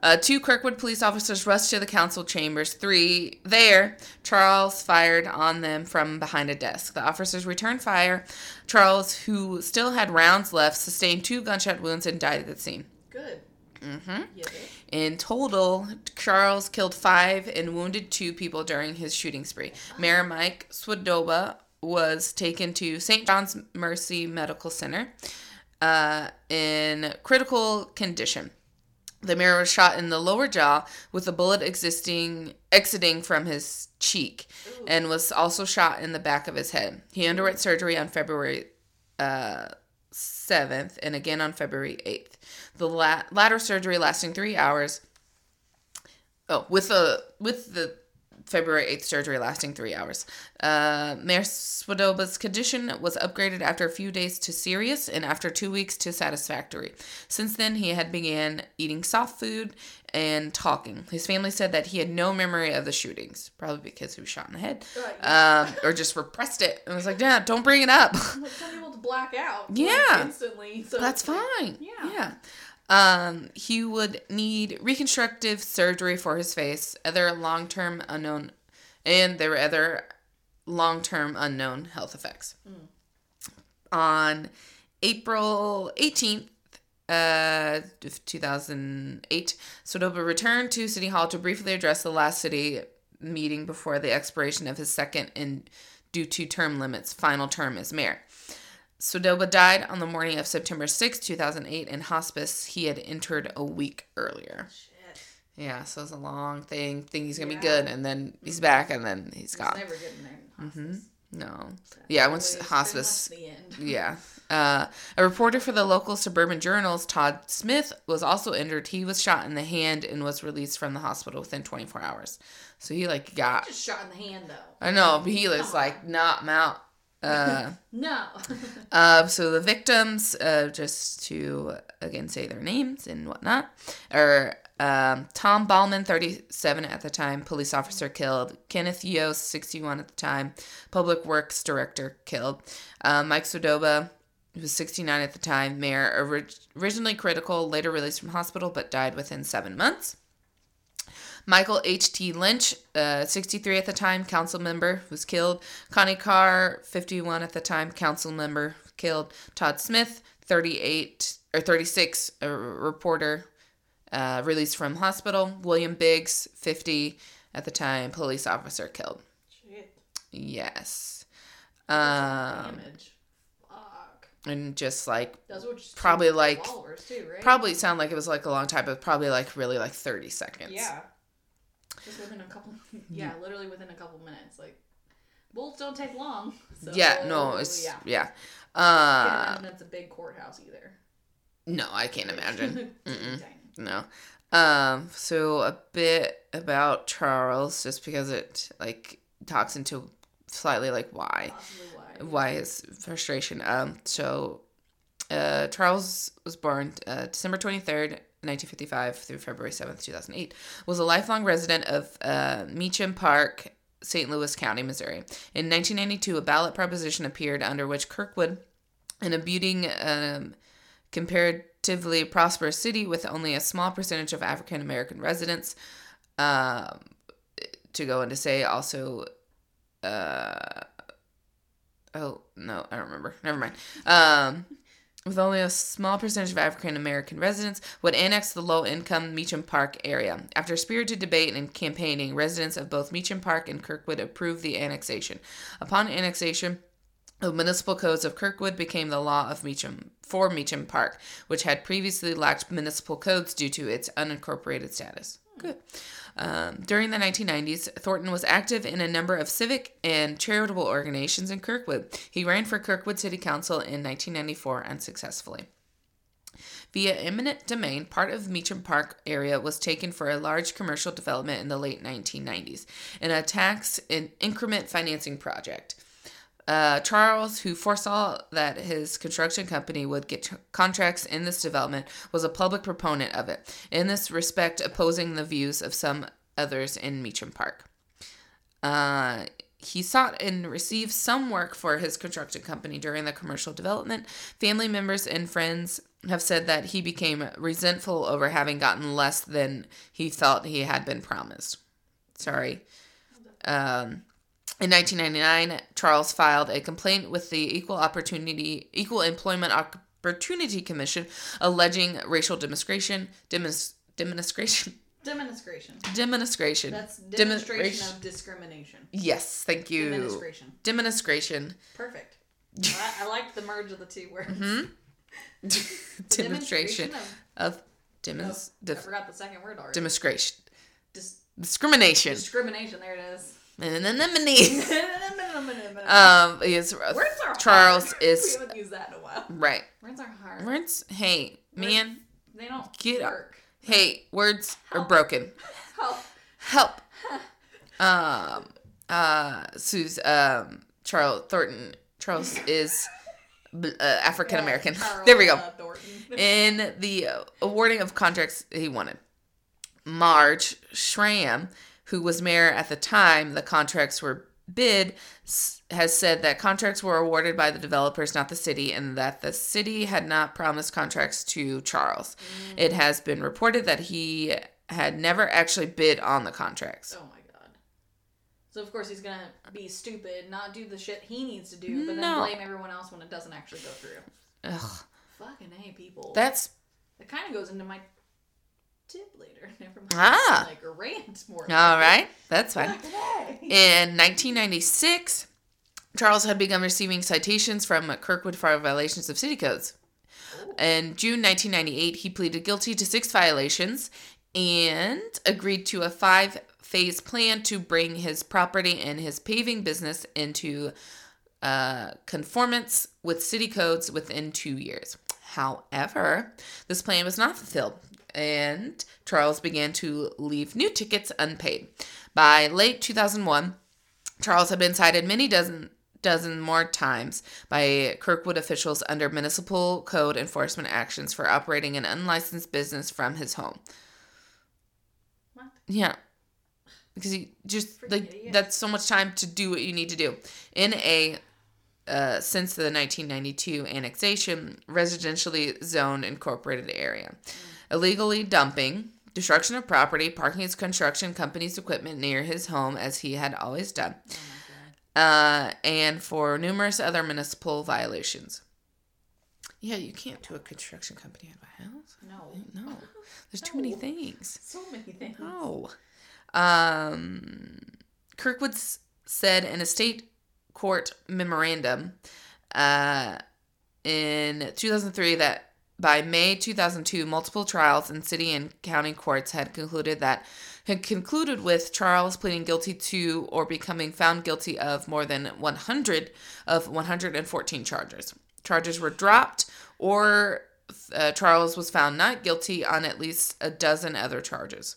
Uh, two Kirkwood police officers rushed to the council chambers. Three there, Charles fired on them from behind a desk. The officers returned fire. Charles, who still had rounds left, sustained two gunshot wounds and died at the scene. Good. hmm Yeah, in total, Charles killed five and wounded two people during his shooting spree. Mayor Mike Swadoba was taken to St. John's Mercy Medical Center uh, in critical condition. The mayor was shot in the lower jaw with a bullet existing exiting from his cheek, Ooh. and was also shot in the back of his head. He underwent surgery on February uh, 7th and again on February 8th. The la- latter surgery lasting three hours. Oh, with the with the February 8th surgery lasting three hours. Uh, Mayor Swadoba's condition was upgraded after a few days to serious and after two weeks to satisfactory. Since then, he had began eating soft food and talking. His family said that he had no memory of the shootings, probably because he was shot in the head, um, or just repressed it. And was like, yeah, don't bring it up. Like some people to black out. like, Yeah. instantly. So That's fine. Yeah. Yeah. Um, he would need reconstructive surgery for his face, other long term unknown, and there were other long term unknown health effects. On April 18th, uh, of 2008, Sodoba returned to City Hall to briefly address the last city meeting before the expiration of his second and due to term limits final term as mayor. Sodoba died on the morning of September 6, 2008, in hospice. He had entered a week earlier. Shit. Yeah, so it's a long thing. Think he's gonna Yeah. be good, and then he's back, and then he's gone. never getting there. in hospice. No. Yeah, I went to Always pretty hospice. The end. Yeah. Uh, a reporter for the local suburban journals, Todd Smith, was also injured. He was shot in the hand and was released from the hospital within 24 hours. So he like got. Just shot in the hand though. I know, but he was like not out. Uh, No. uh, so the victims, uh, just to again say their names and whatnot, are um, Tom Ballman, 37 at the time, police officer killed. Kenneth Yost, 61 at the time, public works director killed. Uh, Mike Sodoba, who was 69 at the time, mayor, orig- originally critical, later released from hospital, but died within seven months. Michael H.T. Lynch, uh, 63 at the time, council member, was killed. Connie Karr, 51 at the time, council member, killed. Todd Smith, 38 or 36, a reporter, uh, released from hospital. William Biggs, 50 at the time, police officer, killed. Shit. Yes. Um, Fuck. and just like Probably, like, too, right? probably sound like it was like a long time, but probably like really like 30 seconds. Yeah. Just within a couple. Yeah, literally within a couple minutes. Like, bullets don't take long. So, Yeah, no, it's yeah. yeah. Can't Uh imagine it's a big courthouse either. no, I can't imagine. No. Um so a bit about Charles just because it like talks into slightly like why Possibly why. why his frustration. Um so uh Charles was born uh, December 23rd 1955 through February 7th, 2008, was a lifelong resident of uh, Meacham Park, St. Louis County, Missouri. In 1992, a ballot proposition appeared under which Kirkwood, an abutting, um, comparatively prosperous city with only a small percentage of African American residents, um, to go into say also, uh, oh no, I don't remember. Never mind. Um, with only a small percentage of African American residents, would annex the low income Meacham Park area. After spirited debate and campaigning, residents of both Meacham Park and Kirkwood approved the annexation. Upon annexation, the municipal codes of Kirkwood became the law of Meacham for Meacham Park, which had previously lacked municipal codes due to its unincorporated status. Good. Um, during the 1990s, Thornton was active in a number of civic and charitable organizations in Kirkwood. He ran for Kirkwood City Council in 1994 unsuccessfully. Via eminent domain, part of the Meacham Park area was taken for a large commercial development in the late 1990s, in a tax and increment financing project. Uh, Charles, who foresaw that his construction company would get contracts in this development, was a public proponent of it, in this respect, opposing the views of some others in Meacham Park. Uh, he sought and received some work for his construction company during the commercial development. Family members and friends have said that he became resentful over having gotten less than he felt he had been promised. Sorry. Um, in 1999, Charles filed a complaint with the Equal Opportunity Equal Employment Opportunity Commission alleging racial demonstration, demonst, demonstration, Demonstration. demonstration. That's demonstration Demonstration. of discrimination. Yes, thank you. Demonstration. Demonstration. Perfect. I, I liked the merge of the two words. Mm-hmm. demonstration of, of demonst- I forgot the second word already. demonstration. Dis- Discrimination. discrimination. There it is. Words um, is Charles hard. is We used that in a while. right. Words are hard. Words. Hey, man. They don't Get work. Hey, words are broken. Help. Help. Um. Uh. Sue's. Um. Charles Thornton. Charles is uh, African American. Carl, there we go. uh, in the uh, awarding of contracts he wanted. Marge Schramm, who was mayor at the time the contracts were bid, has said that contracts were awarded by the developers, not the city, and that the city had not promised contracts to Charles. Mm. It has been reported that he had never actually bid on the contracts. Oh my god. So of course he's gonna be stupid, not do the shit he needs to do, but then No. blame everyone else when it doesn't actually go through. Ugh, Fucking a people. that's that kind of goes into my tip later. Never mind. Ah. Like a rant more. all right. That's fine. In 1996, Charles had begun receiving citations from Kirkwood for violations of city codes. In June 1998, he pleaded guilty to six violations and agreed to a five phase plan to bring his property and his paving business into uh, conformance with city codes within two years. However, this plan was not fulfilled, and Charles began to leave new tickets unpaid. By late 2001, Charles had been cited many dozen dozen more times by Kirkwood officials under municipal code enforcement actions for operating an unlicensed business from his home. What? Yeah. Because you just Freaking like idiot. that's so much time to do what you need to do. In a uh, since the 1992 annexation, residentially zoned incorporated area. Illegally dumping, destruction of property, parking his construction company's equipment near his home as he had always done, uh, and for numerous other municipal violations. Yeah, you can't do a construction company out of a house. No. No, there's too many things. So many things. No. Um, Kirkwood said in a state court memorandum uh, in 2003 that by May 2002, multiple trials in city and county courts had concluded that had concluded with Charles pleading guilty to or becoming found guilty of more than 100 of 114 charges. Charges were dropped, or uh, Charles was found not guilty on at least a dozen other charges.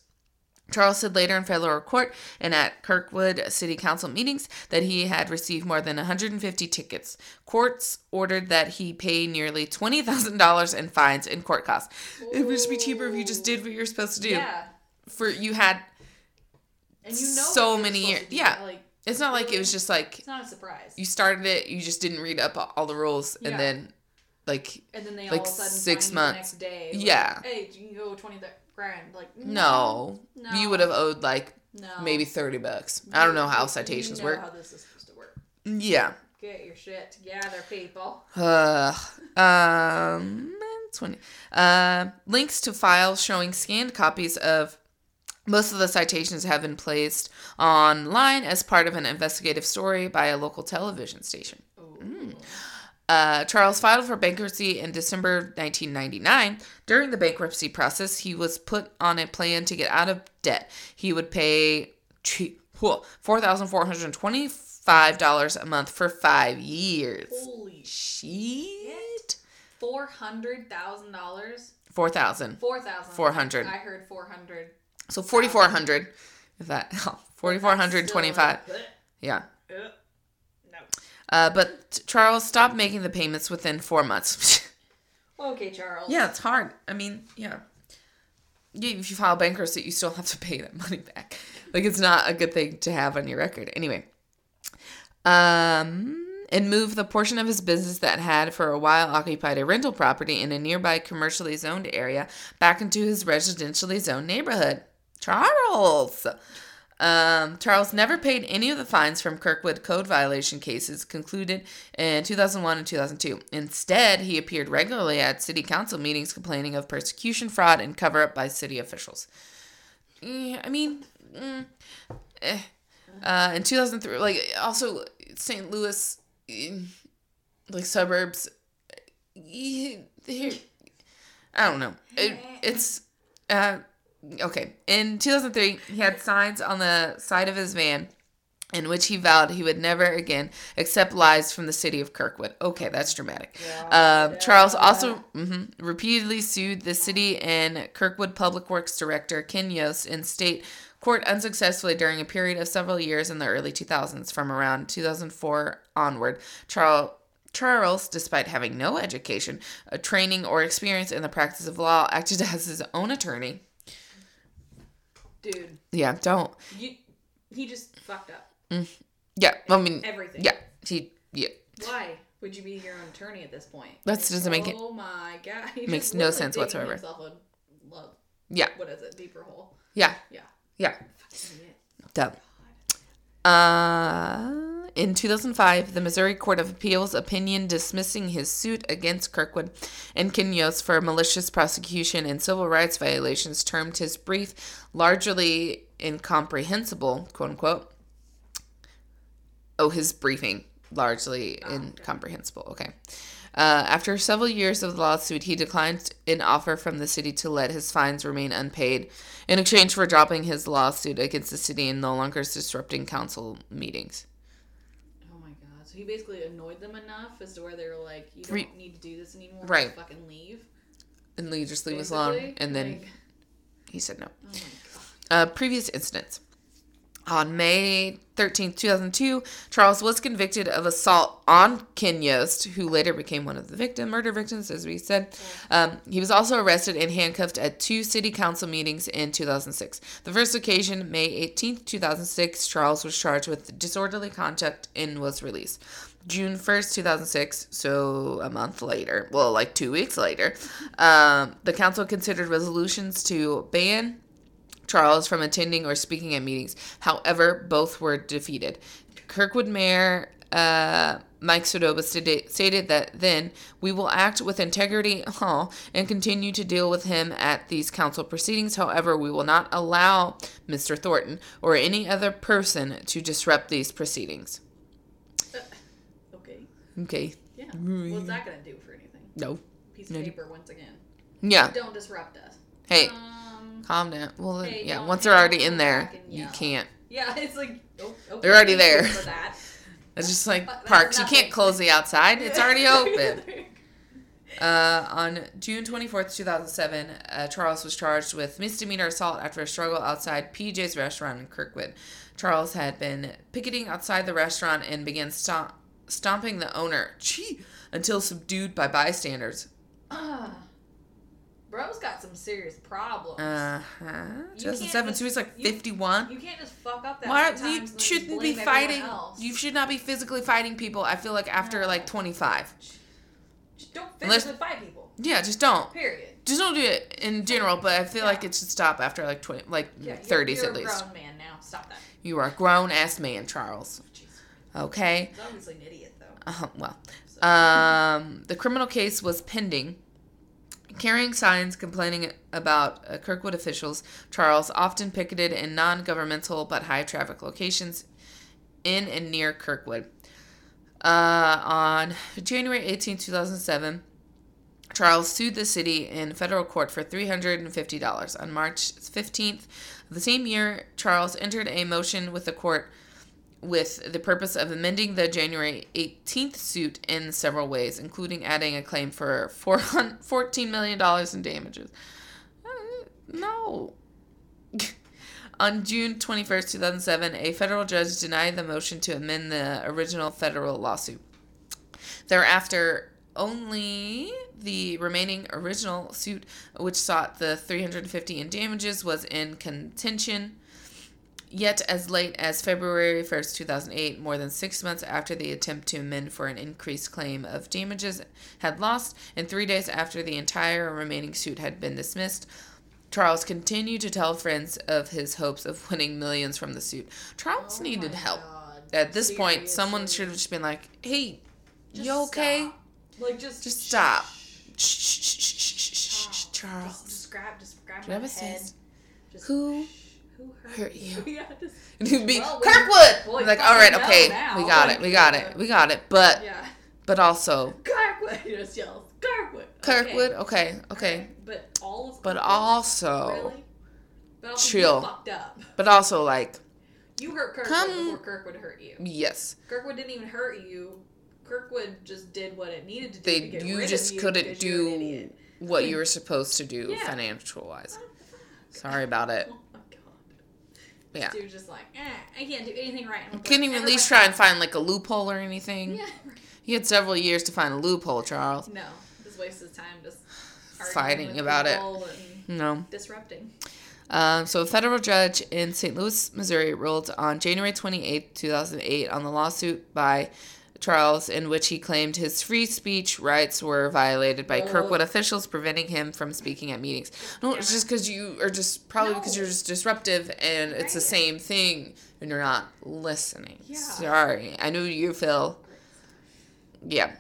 Charles said later in federal court and at Kirkwood City Council meetings that he had received more than 150 tickets. Courts ordered that he pay nearly $20,000 in fines and court costs. It would just be cheaper if you just did what you're supposed to do. Yeah. For you had, And you know So many years- yeah. Like it's not like it was just like it's not a surprise. you started it, you just didn't read up all the rules, and then like and then they like all of a sudden six months. the next day. like, Yeah. Hey, you can go twenty grand. Like no, no, you would have owed like no. maybe 30 bucks. I don't know how citations you know work. How this is supposed to work? Yeah. Get your shit together, people. Uh, um, 20. Uh, links to files showing scanned copies of most of the citations have been placed online as part of an investigative story by a local television station. Ooh. Uh, Charles filed for bankruptcy in December 1999. During the bankruptcy process, he was put on a plan to get out of debt. He would pay $4,425 a month for five years. Holy Shit. Four hundred thousand dollars. 4000 Four thousand. 400. I heard four hundred. So 4400 If that, 4425 Yeah. No. Uh, but Charles stopped making the payments within four months. Okay, Charles. Yeah, it's hard. I mean, yeah. Yeah, if you file bankruptcy, you still have to pay that money back. Like it's not a good thing to have on your record. Anyway. Um and moved the portion of his business that had for a while occupied a rental property in a nearby commercially zoned area back into his residentially zoned neighborhood. Charles. Um, Charles never paid any of the fines from Kirkwood code violation cases concluded in 2001 and 2002. Instead, he appeared regularly at city council meetings complaining of persecution, fraud, and cover up by city officials. I mean, mm, eh. uh, in 2003, like also St. Louis, eh, like suburbs, eh, I don't know. It, it's uh, okay. In 2003, he had signs on the side of his van in which he vowed he would never again accept lies from the city of Kirkwood. Okay, that's dramatic. Um, Charles also mhm, repeatedly sued the city and Kirkwood Public Works Director Ken Yost in state court unsuccessfully during a period of several years in the early 2000s. From around 2004 onward, Charles. Charles, despite having no education, a training, or experience in the practice of law, acted as his own attorney. Dude, Yeah, don't. you, he just fucked up Yeah, I mean, everything. yeah, he, yeah, Why would you be your own attorney at this point? That doesn't make it- Oh my god. He makes no sense whatsoever. love. yeah, What is it? Deeper hole. yeah, Yeah. yeah. Fucking idiot. Dumb. Uh, in 2005, the Missouri Court of Appeals opinion dismissing his suit against Kirkwood and Ken Yost for malicious prosecution and civil rights violations termed his brief largely incomprehensible, quote unquote. Oh, his briefing largely incomprehensible. Okay. Uh, after several years of the lawsuit, he declined an offer from the city to let his fines remain unpaid in exchange for dropping his lawsuit against the city and no longer disrupting council meetings. So he basically annoyed them enough as to where they were like, you don't Re- need to do this anymore. Right. Fucking leave. And Lee just leave us alone. basically. And then Like, he said no. oh my god. Uh, previous incidents. On May 13th, 2002, Charles was convicted of assault on Ken Yost, who later became one of the victim murder victims, as we said. Um, he was also arrested and handcuffed at two city council meetings in 2006. The first occasion, May 18th, 2006, Charles was charged with disorderly conduct and was released. June 1st, 2006, so a month later, well, like two weeks later, um, the council considered resolutions to ban Charles from attending or speaking at meetings. However, both were defeated. Kirkwood Mayor uh, Mike Sodoba stated, that then we will act with integrity huh, and continue to deal with him at these council proceedings. However, we will not allow Mr. Thornton or any other person to disrupt these proceedings. Okay. Okay. Yeah. What's that gonna do for anything? No. Piece of No. paper once again. Yeah. Don't disrupt us. Hey, Um. Calm down. Well, Hey, yeah. Once they're already in there, you can't. Yeah, it's like oh, okay, They're already there. That. It's just like But parks. You can't close the outside. It's already open. Uh, on June 24th, 2007, uh, Charles was charged with misdemeanor assault after a struggle outside PJ's restaurant in Kirkwood. Charles had been picketing outside the restaurant and began stomp- stomping the owner gee, until subdued by bystanders. Ah. Bro's got some serious problems. Uh huh. You 2007, can't so he's like just- you- 51. you can't just fuck up that Why many you times and then shouldn't be fighting? You should not be physically fighting people. I feel like after No. like 25. Just don't Unless- physically fight people. Yeah, just don't. Period. Just don't do it in general, but I feel Yeah. like it should stop after like 20, like Yeah, you're- 30s you're at least. a grown man now. Stop that. You are a grown ass man, Charles. Jeez. Okay. He's obviously an idiot though. Uh, well, So. um, the criminal case was pending. Carrying signs complaining about uh, Kirkwood officials, Charles often picketed in non governmental but high traffic locations in and near Kirkwood. Uh, on January 18, 2007, Charles sued the city in federal court for $350. On March 15th the same year, Charles entered a motion with the court with the purpose of amending the January 18th suit in several ways, including adding a claim for four $14 million in damages. Uh, no. On June 21st, 2007, a federal judge denied the motion to amend the original federal lawsuit. Thereafter, only the remaining original suit, which sought the 350 in damages, was in contention. Yet, as late as February 1st, 2008, more than six months after the attempt to amend for an increased claim of damages had lost, and three days after the entire remaining suit had been dismissed, Charles continued to tell friends of his hopes of winning millions from the suit. Charles Oh needed help. God. At this point, someone should have just been like, hey, Just you okay? stop. Like just Just stop. shh, Shh, shh, shh, shh. Charles. Just, just grab, just grab Whoever my head. Just, "Who shh, who hurt, hurt you?" just, And he'd be Well, Kirkwood. well, like, all right, okay, now. we got it, we got it, we got it. But, yeah. but also Kirkwood he just yells Kirkwood. Kirkwood. Okay. Okay, okay. But all of But also, really? But also chill. Fucked up. but also, like, You hurt Kirkwood Come- before Kirkwood hurt you. yes, Kirkwood didn't even hurt you. Kirkwood just did what it needed to do. they to you just you couldn't because you're an do what you were supposed to do Yeah. financial wise. Sorry about it. Yeah. This dude's just like, eh, I can't do anything right. I'm Couldn't even at least try and find like a loophole or anything. Yeah. He had several years to find a loophole, Charles. No, just wastes his time just Fighting about it. No. disrupting. Um, so, a federal judge in St. Louis, Missouri, ruled on January 28, 2008, on the lawsuit by Charles, in which he claimed his free speech rights were violated by Oh. Kirkwood officials, preventing him from speaking at meetings. No, it's just because you are just probably because No. you're just disruptive and it's the same thing and you're not listening. Yeah. Sorry. I know you feel. Yeah.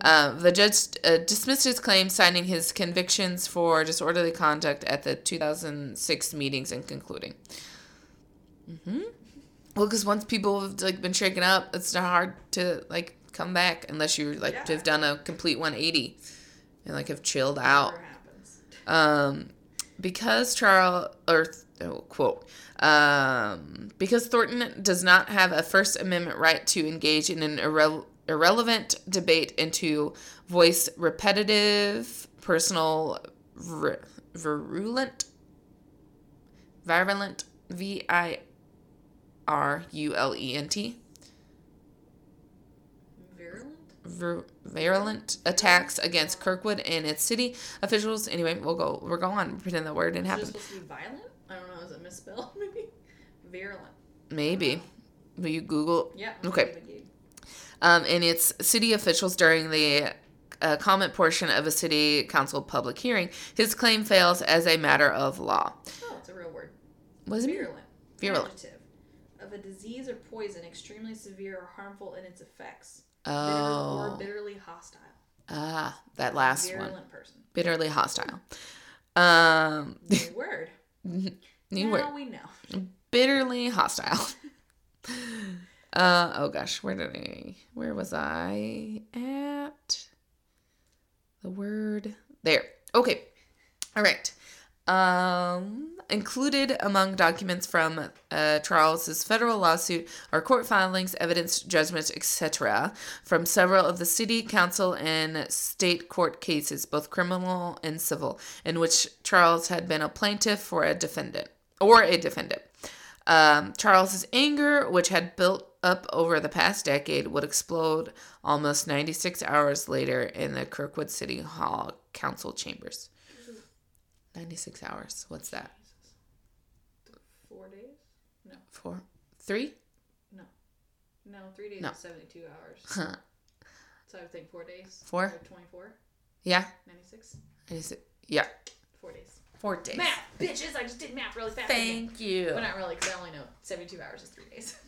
Uh, the judge uh, dismissed his claim, signing his convictions for disorderly conduct at the 2006 meetings and concluding. hmm Well, because once people have like been shaken up, it's not hard to like come back unless you like Yeah. have done a complete 180 and like have chilled out. Um, because Charles, or oh, quote, um, because Thornton does not have a First Amendment right to engage in an irre- irrelevant debate and to voice repetitive, personal, vir- virulent, virulent, V I R U L E N T, Virulent? virulent attacks against Kirkwood and its city officials. Anyway, we'll go. We'll go on. Pretend that word didn't Is it happen. supposed to be violent? I don't know. Is it misspelled? Maybe. Virulent. Maybe. Will you Google? Yeah. Okay. Um, and it's city officials during the uh, comment portion of a city council public hearing. His claim fails as a matter of law. Oh, it's a real word. Does it? Virulent. Virulent. Adjective. A disease or poison extremely severe or harmful in its effects. Bitter Oh, or bitterly hostile. ah, that last Virulent one. person. Bitterly hostile. Um, New word. new now word. we know. Bitterly hostile. Uh, oh gosh, where did I? Where was I at? The word there. Okay, all right. Um, included among documents from uh, Charles's federal lawsuit are court filings, evidence, judgments, etc., from several of the city council and state court cases, both criminal and civil, in which Charles had been a plaintiff for a defendant or a defendant. Um, Charles's anger, which had built up over the past decade, would explode almost 96 hours later in the Kirkwood City Hall council chambers. 96 hours. What's that? Four days? No. Four? Three? No, No, three days No. is 72 hours. Huh. So I would think four days. Four? 24, Yeah. 96. Is it? Yeah. Four days. Four days. Math, bitches! I just did math really fast. Thank you. But not really, because I only know 72 hours is three days.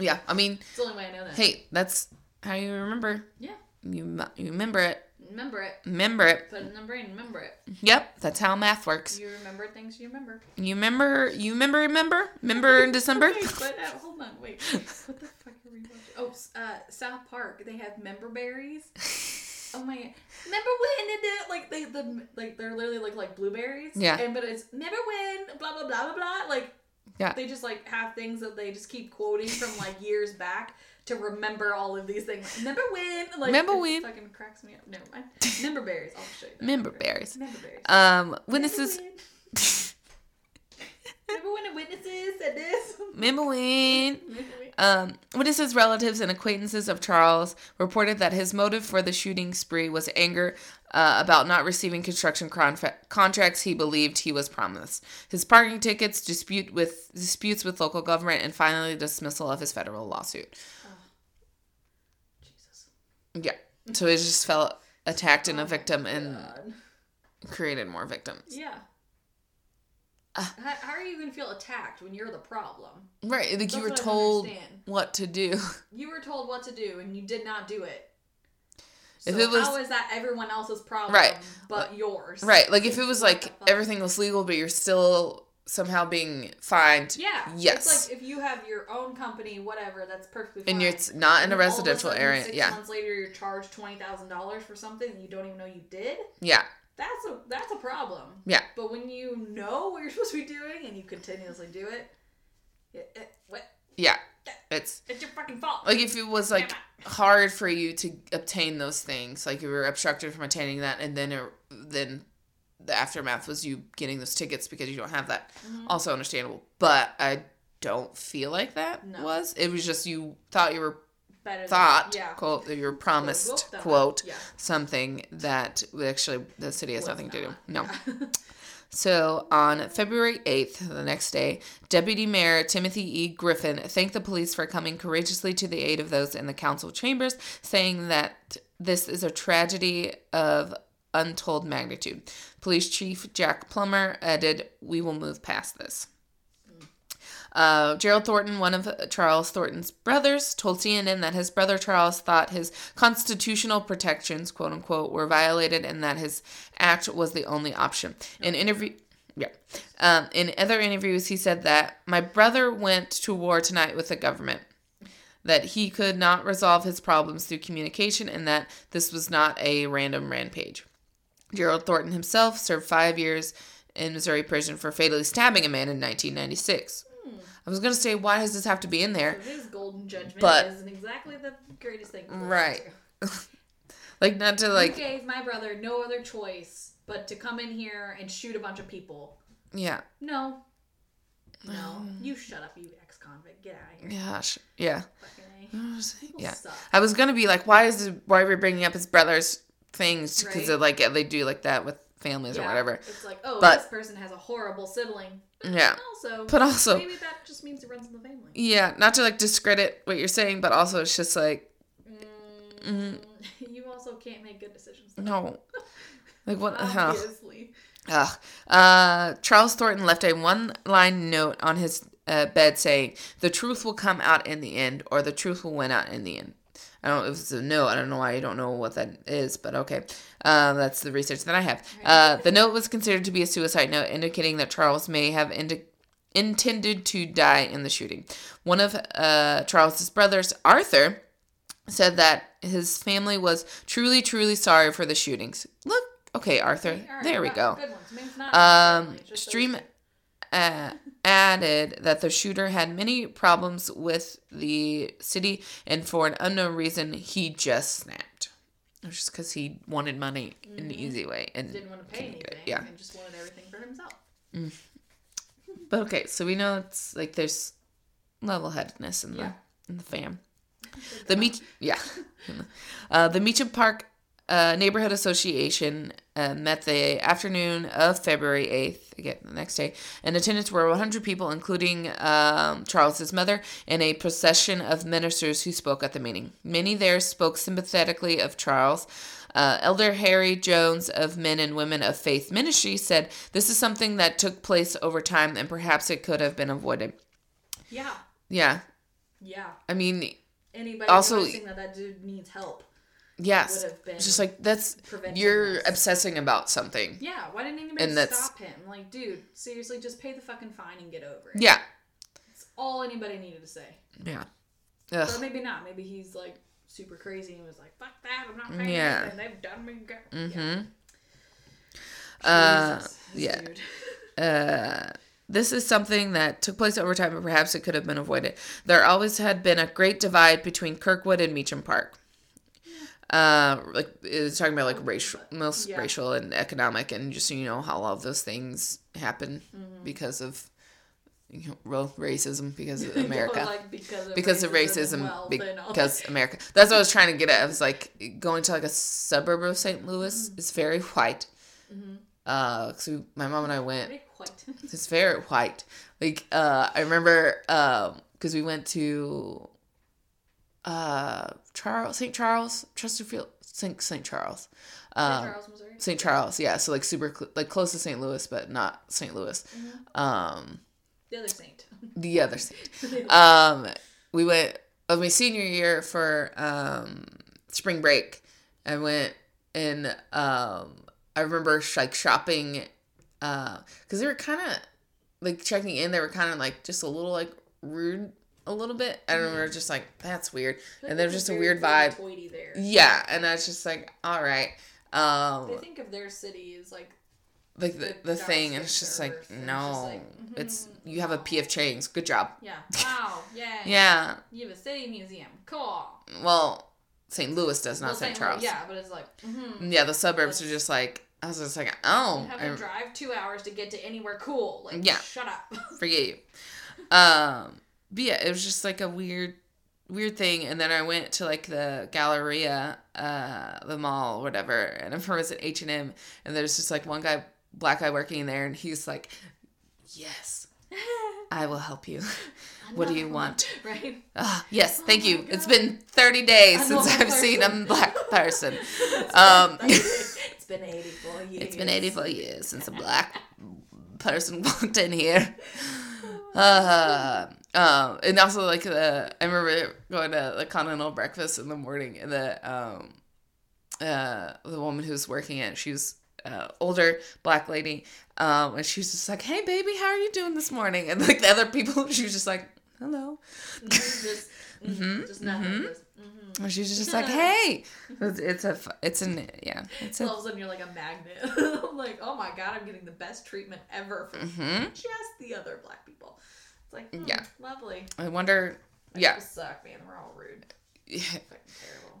Yeah. I mean, it's the only way I know that. hey, that's how you remember. Yeah. You you remember it. Remember it. Remember it. Put it in the brain. Remember it. Yep. That's how math works. You remember things you remember. You remember? You remember? Remember? Remember in December? Wait, but uh, hold on, wait. What the fuck are we watching? Oh, uh, South Park. They have member berries. Oh my! Remember when they did like they the like they're literally like like blueberries. Yeah. And but it's remember when blah blah blah blah blah like. Yeah. They just like have things that they just keep quoting from like years back to remember all of these things. Remember when? Like, Remember it when? Fucking cracks me up. Never mind. Member berries. I'll show you. That. Member berries. Member berries. Um, witnesses. Remember when? Remember when the witnesses said this? Remember when? Remember when? Um, witnesses, relatives, and acquaintances of Charles reported that his motive for the shooting spree was anger uh, about not receiving construction contra- contracts he believed he was promised, his parking tickets, dispute with disputes with local government, and finally dismissal of his federal lawsuit. Yeah, so he just felt attacked and a victim and God. created more victims. Yeah. Uh. how, how are you going to feel attacked when you're the problem? Right, like That's you were told what to do. You were told what to do and you did not do it. If So it was- how is that everyone else's problem Right. but yours? Right, like if it was like everything was legal, but you're still somehow being fined. Yeah. Yes. It's like if you have your own company, whatever, that's perfectly fine. and you're it's not in And a residential area. Six Yeah, months later, you're charged twenty thousand dollars for something you don't even know you did. yeah, That's a that's a problem. Yeah. But when you know what you're supposed to be doing and you continuously do it, it, it what? yeah. It's It's your fucking fault. like if it was like hard for you to obtain those things, like you were obstructed from attaining that, and then it, then the aftermath was you getting those tickets because you don't have that. Mhm. Also understandable, but I don't feel like that No. was. It was just you thought you were Better than- thought yeah. quote you were promised Quote, quote, Yeah. something that actually the city has Was nothing to do. No. Yeah. So on February 8th, the next day, Deputy Mayor Timothy E. Griffin thanked the police for coming courageously to the aid of those in the council chambers, saying that this is a tragedy of untold magnitude. Police Chief Jack Plummer added, We will move past this. Uh, Gerald Thornton, one of Charles Thornton's brothers, told CNN that his brother Charles thought his constitutional protections, quote unquote, were violated and that his act was the only option. In interview, yeah, um, in other interviews, he said that my brother went to war tonight with the government. that he could not resolve his problems through communication and that this was not a random rampage. Gerald Thornton himself served five years in Missouri prison for fatally stabbing a man in 1996. Hmm. I was going to say, why does this have to be in there? His golden judgment But- isn't exactly the greatest thing. Right. Like, not to, Like, you gave my brother no other choice but to come in here and shoot a bunch of people. yeah. No. No. You shut up, you ex-convict. Get out of here. Gosh. Yeah. Yeah. I was going to be like, why is it, why are we bringing up his brother's things? Because Right. like, yeah, they do like that with families or whatever. It's like, oh, But- this person has a horrible sibling. Yeah. Also, But also, maybe that just means it runs in the family. yeah, not to like discredit what you're saying, but also it's just like, Mm, you also can't make good decisions. though. no. Like, what? Obviously. Ugh. Uh, Charles Thornton left a one line note on his uh, bed saying, The truth will come out in the end, or the truth will win out in the end. I don't it's a note. I don't know why I don't know what that is, but okay. Uh, that's the research that I have. Uh, the note was considered to be a suicide note, indicating that Charles may have indi- intended to die in the shooting. One of uh, Charles's brothers, Arthur, said that his family was truly, truly sorry for the shootings. Look, okay, Arthur, right, there we go. Good ones. Maybe it's not Um, family, it's just Stream uh, added that the shooter had many problems with the city, and for an unknown reason, he just snapped. It was just because he wanted money in an easy way, and Mm-hmm. didn't want to pay anything. Yeah, And just wanted everything for himself. but okay, so we know it's like there's level-headedness in the Yeah. in the fam. The Meach, yeah, uh, the Meacham Park uh, Neighborhood Association uh, met the afternoon of February eighth, again the next day. In attendance were 100 people, including um, Charles's mother, and a procession of ministers who spoke at the meeting. Many there spoke sympathetically of Charles. Uh, Elder Harry Jones of Men and Women of Faith Ministry said, "This is something that took place over time, and perhaps it could have been avoided." Yeah. Yeah, Yeah. I mean, Anybody Also- that that dude needs help. Yes, Would have been it's just like that's you're this. obsessing about something. Yeah, why didn't anybody And that's- stop him? Like, dude, seriously, just pay the fucking fine and get over it. Yeah, That's all anybody needed to say. yeah. But maybe not. Maybe he's like super crazy and was like, fuck that, I'm not paying Yeah. anything. They've done me good. Mm-hmm. Uh, Jesus, yeah. Uh, this is something that took place over time, and perhaps it could have been avoided. There always had been a great divide between Kirkwood and Meacham Park. Uh, like it's talking about like racial, most Yeah. racial and economic, and just you know how all of those things happen Mm-hmm. because of you know, well, racism because of America. like because of because of racism and all because America. That's what I was trying to get at. I was like going to like a suburb of St. Louis Mm-hmm. is very white. Uh, so my mom and I went. Very white. It's very white. Like uh, I remember um because we went to uh Charles St. Charles Chesterfield St. St. Charles. Um, Charles, Missouri. St. Charles, yeah. So like super cl- like close to St. Louis, but not St. Louis. Um, The other saint. the other saint. Um, we went of my senior year for um spring break. I went and um I remember sh- like shopping uh because they were kind of like checking in. They were kind of like just a little like rude a little bit. I remember just like that's weird, and there was just a weird vibe. There. Yeah, and I was just like, all right. Um, They think of their city as like like the, the the thing, and it's just like and it's no, just like, it's mhm, you have a PF Chang's. Good job. yeah. Wow. Yeah. Yeah. You have a city museum. Cool. Well, St. Louis does not Well, St. Charles. Yeah, but it's like, mm-hmm. Yeah, the suburbs are just like I was just like, oh, you have I to drive two hours to get to anywhere cool. Like, Yeah. shut up. forget you. Um, but yeah, it was just like a weird, weird thing. And then I went to like the Galleria, uh, the mall, whatever, and I remember I was at H and M, and there's just like one guy, black guy working there, and he's like, yes, I will help you. What do you want? right? Ah, yes, thank Oh you. my It's God. been 30 days normal since I've seen a black person. Um, it's been 84 years. It's been 84 years since a black person walked in here. Uh, um, and also like the I remember going to the continental breakfast in the morning, and the um, uh, the woman who was working it, she was uh, older black lady, um, and she was just like, "Hey, baby, how are you doing this morning?" And like the other people, she was just like, hello. just, mm, just nothing. Just, mhm. And she's just like, hey, it's, it's a, it's an, yeah, it's all a, of a sudden you're like a magnet. I'm like, oh my god, I'm getting the best treatment ever from mm-hmm. just the other black people. It's like, hmm, Yeah. lovely. I wonder, yeah, suck, man. We're all rude. yeah, Fucking terrible.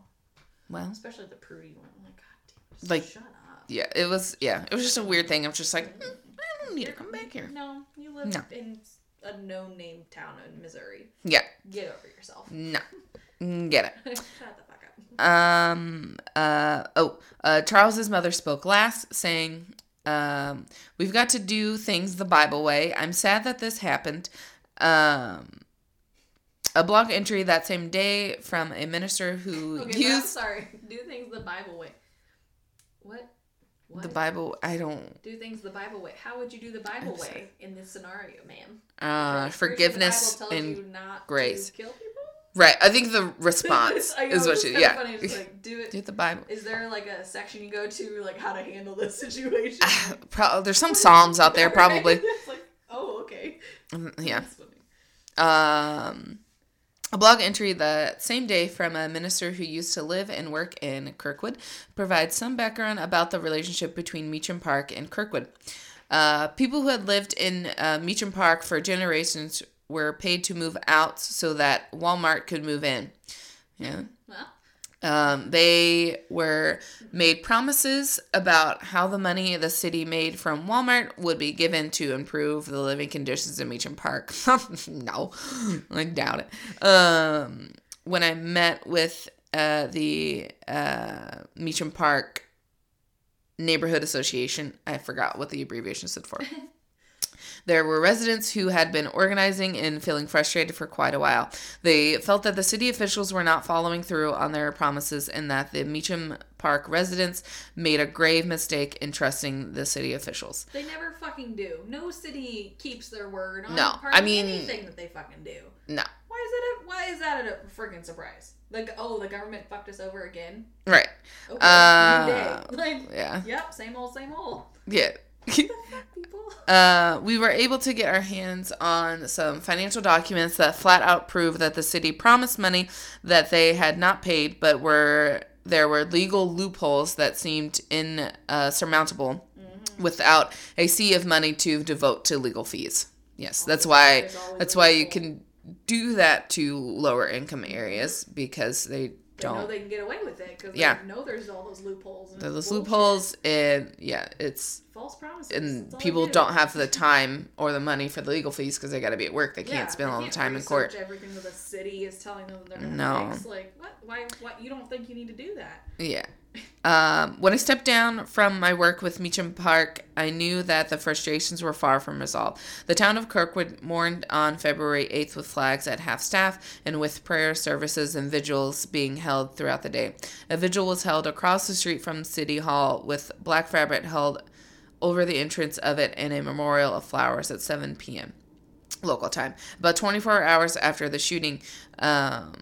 well, Especially the prudy one. Like, god damn, just Like, shut up. yeah, it was, yeah, it was just a weird thing. I'm just like, mm, I don't need to come back here. No, you live No. in a no-name town in Missouri. Yeah, Get over yourself. no, Mm, get it. Shut the fuck up. Um. Uh. Oh. Uh. Charles's mother spoke last, saying, "Um. We've got to do things the Bible way. I'm sad that this happened." Um. A blog entry that same day from a minister who Okay, but I'm sorry. Do things the Bible way. What? What? the Bible. I don't. do things the Bible way. How would you do the Bible way in this scenario, ma'am? Uh. Forgiveness and grace. To kill people. right. I think the response know, is what you. Yeah. Funny. It's like, do it. Do the Bible. Is there like a section you go to like how to handle this situation? Pro- there's some psalms out there, probably. like, oh, okay. Mm, Yeah. Um, a blog entry the same day from a minister who used to live and work in Kirkwood provides some background about the relationship between Meacham Park and Kirkwood. Uh, people who had lived in uh, Meacham Park for generations were paid to move out so that Walmart could move in. Yeah. Um, they were made promises about how the money the city made from Walmart would be given to improve the living conditions in Meacham Park. no, I doubt it. Um, when I met with uh, the uh, Meacham Park Neighborhood Association, I forgot what the abbreviation stood for. There were residents who had been organizing and feeling frustrated for quite a while. They felt that the city officials were not following through on their promises and that the Meacham Park residents made a grave mistake in trusting the city officials. they never fucking do. No city keeps their word on No, I mean- anything that they fucking do. No. Why is that? A, why is that a freaking surprise? Like, oh, the government fucked us over again. Right. Okay, Uh. Like, Yeah. yep, same old, same old. Yeah. Uh, we were able to get our hands on some financial documents that flat out prove that the city promised money that they had not paid, but were there were legal loopholes that seemed insurmountable without a sea of money to devote to legal fees. Yes, that's why that's why you can do that to lower income areas because they They don't. know they can get away with it because Yeah. they know there's all those loopholes. And There's those loopholes and yeah, it's false promises. and people do. don't have the time or the money for the legal fees because they got to be at work. They Yeah, can't spend they all the can't time in court. Everything that the city is telling them they're No. fix. Like what? Why? What? You don't think you need to do that? Yeah. Um, when I stepped down from my work with Meacham Park, I knew that the frustrations were far from resolved. The town of Kirkwood mourned on February 8th with flags at half staff and with prayer services and vigils being held throughout the day. A vigil was held across the street from City Hall with black fabric held over the entrance of it and a memorial of flowers at 7 p.m. local time. About 24 hours after the shooting, um,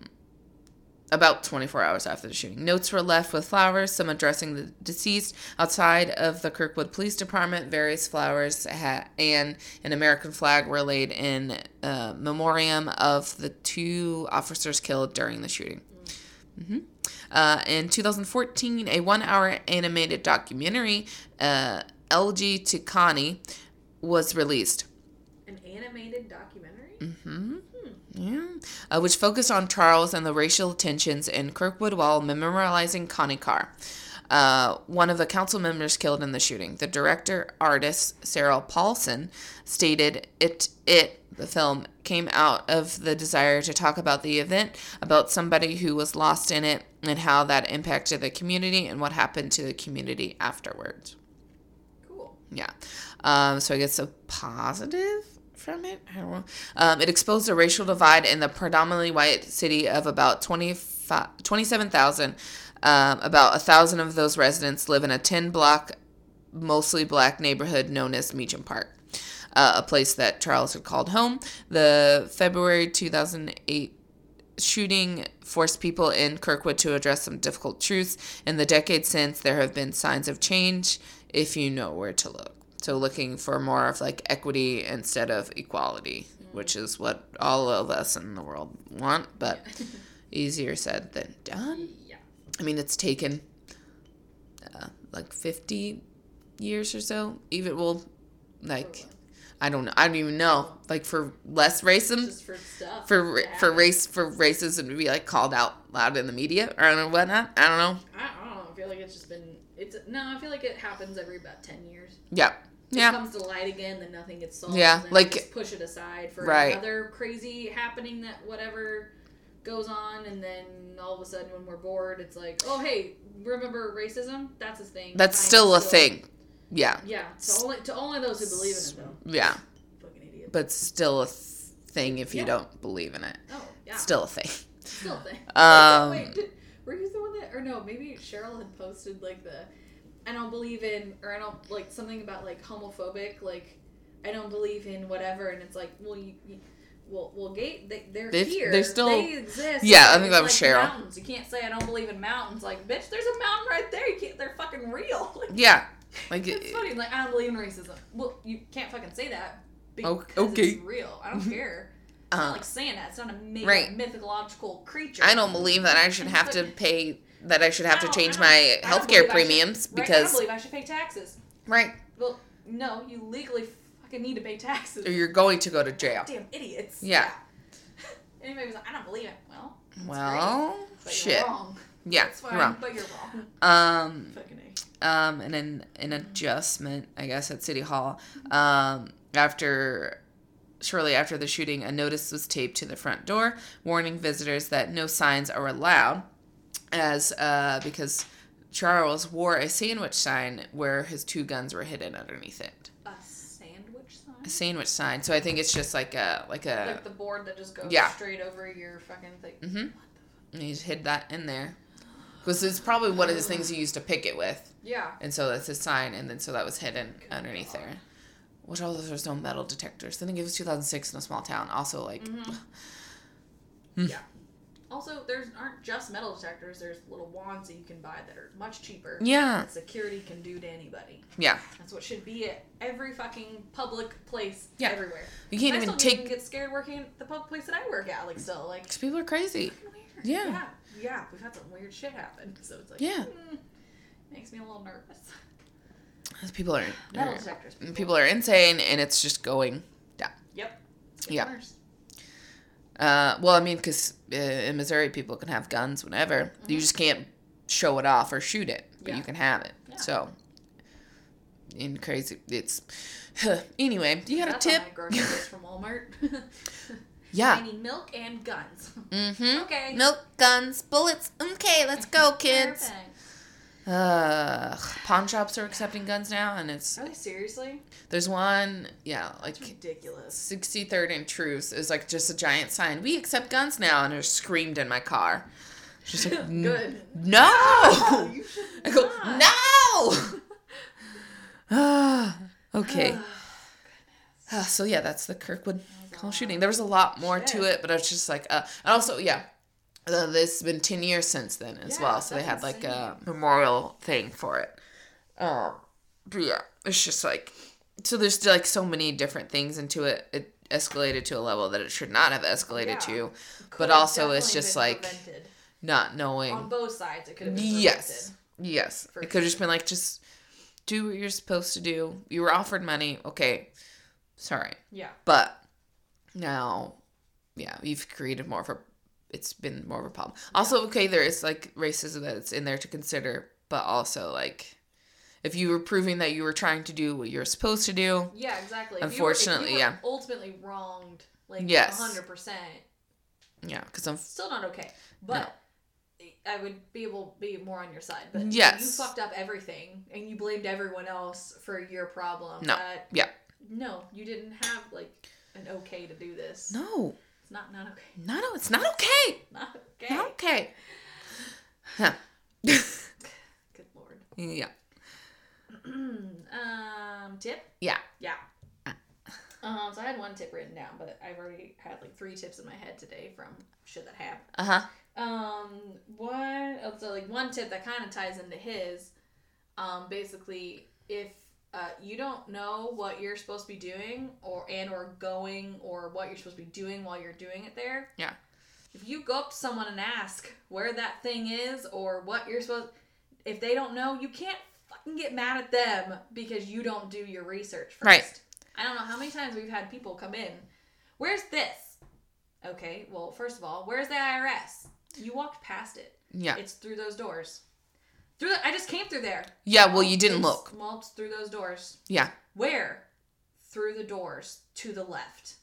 about 24 hours after the shooting. Notes were left with flowers, some addressing the deceased. Outside of the Kirkwood Police Department, various flowers ha- and an American flag were laid in uh, memoriam of the two officers killed during the shooting. hmm Uh, in 2014, a one hour animated documentary, uh, LG Tikani, was released. An animated documentary. Mm-hmm. Yeah. Uh, which focused on Charles and the racial tensions in Kirkwood while memorializing Connie Karr, uh, one of the council members killed in the shooting. The director, artist Sarah Paulson, stated it it the film came out of the desire to talk about the event, about somebody who was lost in it, and how that impacted the community and what happened to the community afterwards. Cool. Yeah. Um, so I guess a positive from it. I don't know. Um, it exposed a racial divide in the predominantly white city of about 25 27,000. Um, about a thousand of those residents live in a 10 block, mostly black neighborhood known as Meacham Park. Uh, a place that Charles had called home. The February 2008 shooting forced people in Kirkwood to address some difficult truths. In the decades since, there have been signs of change if you know where to look. So looking for more of like equity instead of equality, which is what all of us in the world want, but easier said than done. Yeah. I mean, it's taken uh, like 50 years or so. Even, well, like, I don't know. I don't even know. Like, for less racism, Just for stuff. for that for race for racism to be like called out loud in the media or I don't know whatnot. I don't know. I, I don't know. I feel like it's just been. It's no. I feel like it happens every about ten years. Yeah, It yeah, comes to light again, then nothing gets solved. Yeah, like- just push it aside for Right. another crazy happening that whatever goes on, and then all of a sudden when we're bored, it's like, oh hey, remember racism? That's a thing. that's still a thing. Yeah, Yeah, to only to only those who believe in it though. yeah, Fucking idiots. but still a thing if you Yeah. don't believe in it. oh yeah, Still a thing. still a thing. Um, were you the one that, or no? Maybe Cheryl had posted like the, I don't believe in, or I don't like something about like homophobic, like I don't believe in whatever, and it's like, well, you, you well, well, gay, they, they're They've- here, they're still- they exist. Yeah, I think that was like Cheryl. Mountains. You can't say I don't believe in mountains. Like, bitch, there's a mountain right there. You can't. They're fucking real. Like, Yeah, like it's it- funny. Like, I don't believe in racism. Well, you can't fucking say that. Because okay. it's real. I don't care. It's uh, not like saying that. It's not a made Right. mythological creature. I don't believe that I should have to pay that I should have to I change my healthcare I should- premiums right, I don't because believe I should pay taxes. right Well, no, you legally fucking need to pay taxes. or you're going to go to jail. Damn idiots. Yeah. Anybody was like, I don't believe it. Well, that's Well, great, but shit. You're wrong. Yeah, That's fine, you're wrong. but you're wrong. Um, Fucking A. um, and an an adjustment, I guess, at City Hall. Um, after shortly after the shooting, a notice was taped to the front door warning visitors that no signs are allowed, as uh, because Charles wore a sandwich sign where his two guns were hidden underneath it. A sandwich sign? A sandwich sign. So I think it's just like a like a. like the board that just goes yeah. straight over your fucking thing. Mm-hmm. and he's hid that in there. Because it's probably one of his things he used to pick it with. Yeah. And so that's his sign, and then so that was hidden underneath there. Which also there's no metal detectors. I think it was 2006 in a small town. Also, like, Hmm. Yeah. Also, there's aren't just metal detectors. There's little wands that you can buy that are much cheaper. yeah, That security can do to anybody. yeah. That's what should be at every fucking public place. Yeah. Everywhere. You can't I even still take. even get scared working at the public place that I work at. Like still, like Because people are crazy. weird. Yeah. Yeah. Yeah. We've had some weird shit happen. So it's like Yeah. mm, makes me a little nervous. People are. Metal are- detectors. people are insane, and it's just going down. Yep. It's Yeah. worse. Uh, well, I mean, because uh, in Missouri, people can have guns whenever. You just can't show it off or shoot it, but Yeah. you can have it. Yeah. So, in crazy, it's. anyway, do you got a That's tip? grocery list from Walmart. Yeah. I need milk and guns. Mm-hmm. Okay. Milk, guns, bullets. Okay, let's go, kids. Perfect. Uh, pawn shops are accepting guns now, and it's Are they seriously? there's one, yeah, like It's ridiculous. 63rd and Troost is like just a giant sign. We accept guns now, and it screamed in my car. She's like "N- Good. No. I go not. no. Okay. Ah, so yeah, that's the Kirkwood Hall shooting. There was a lot more to it, but it's just like, uh, and also yeah, uh, this has been ten years since then as Yeah, well. So they had like a memorial thing for it. Um, but yeah, it's just like, so there's like so many different things into it. It escalated to a level that it should not have escalated Yeah. to, but Could've also it's just like prevented. not knowing. on both sides. It could have been Yes. prevented. Yes. It could have just been like, just do what you're supposed to do. You were offered money. Okay. Sorry. Yeah. But now, yeah, you've created more of a, it's been more of a problem. Also, okay, there is like racism that's in there to consider, but also like, if you were proving that you were trying to do what you're supposed to do, Yeah, exactly. If you were- if Unfortunately, you yeah. Ultimately wronged, like Yes. hundred percent. yeah, because I'm, Still not okay, but. I would be able to be more on your side, but Yes. you fucked up everything and you blamed everyone else for your problem. No. Yeah, no, you didn't have like an okay to do this. no, It's not not okay. no, no, it's not okay. Not okay. Not okay. Huh. Good lord. yeah. um, tip. Yeah. Yeah. Um, so I had one tip written down, but I've already had like three tips in my head today from shit that happened. Uh huh. Um, one oh, so like one tip that kind of ties into his. Um, basically, if uh, you don't know what you're supposed to be doing or and or going or what you're supposed to be doing while you're doing it there. Yeah. If you go up to someone and ask where that thing is or what you're supposed if they don't know, you can't fucking get mad at them because you don't do your research first. Right. I don't know how many times we've had people come in. Where's this? Okay, well, first of all, where's the IRS? You walked past it. Yeah. It's through those doors. Through the, I just came through there. Yeah, well, you didn't look. It's through those doors. Yeah. Where? Through the doors to the left.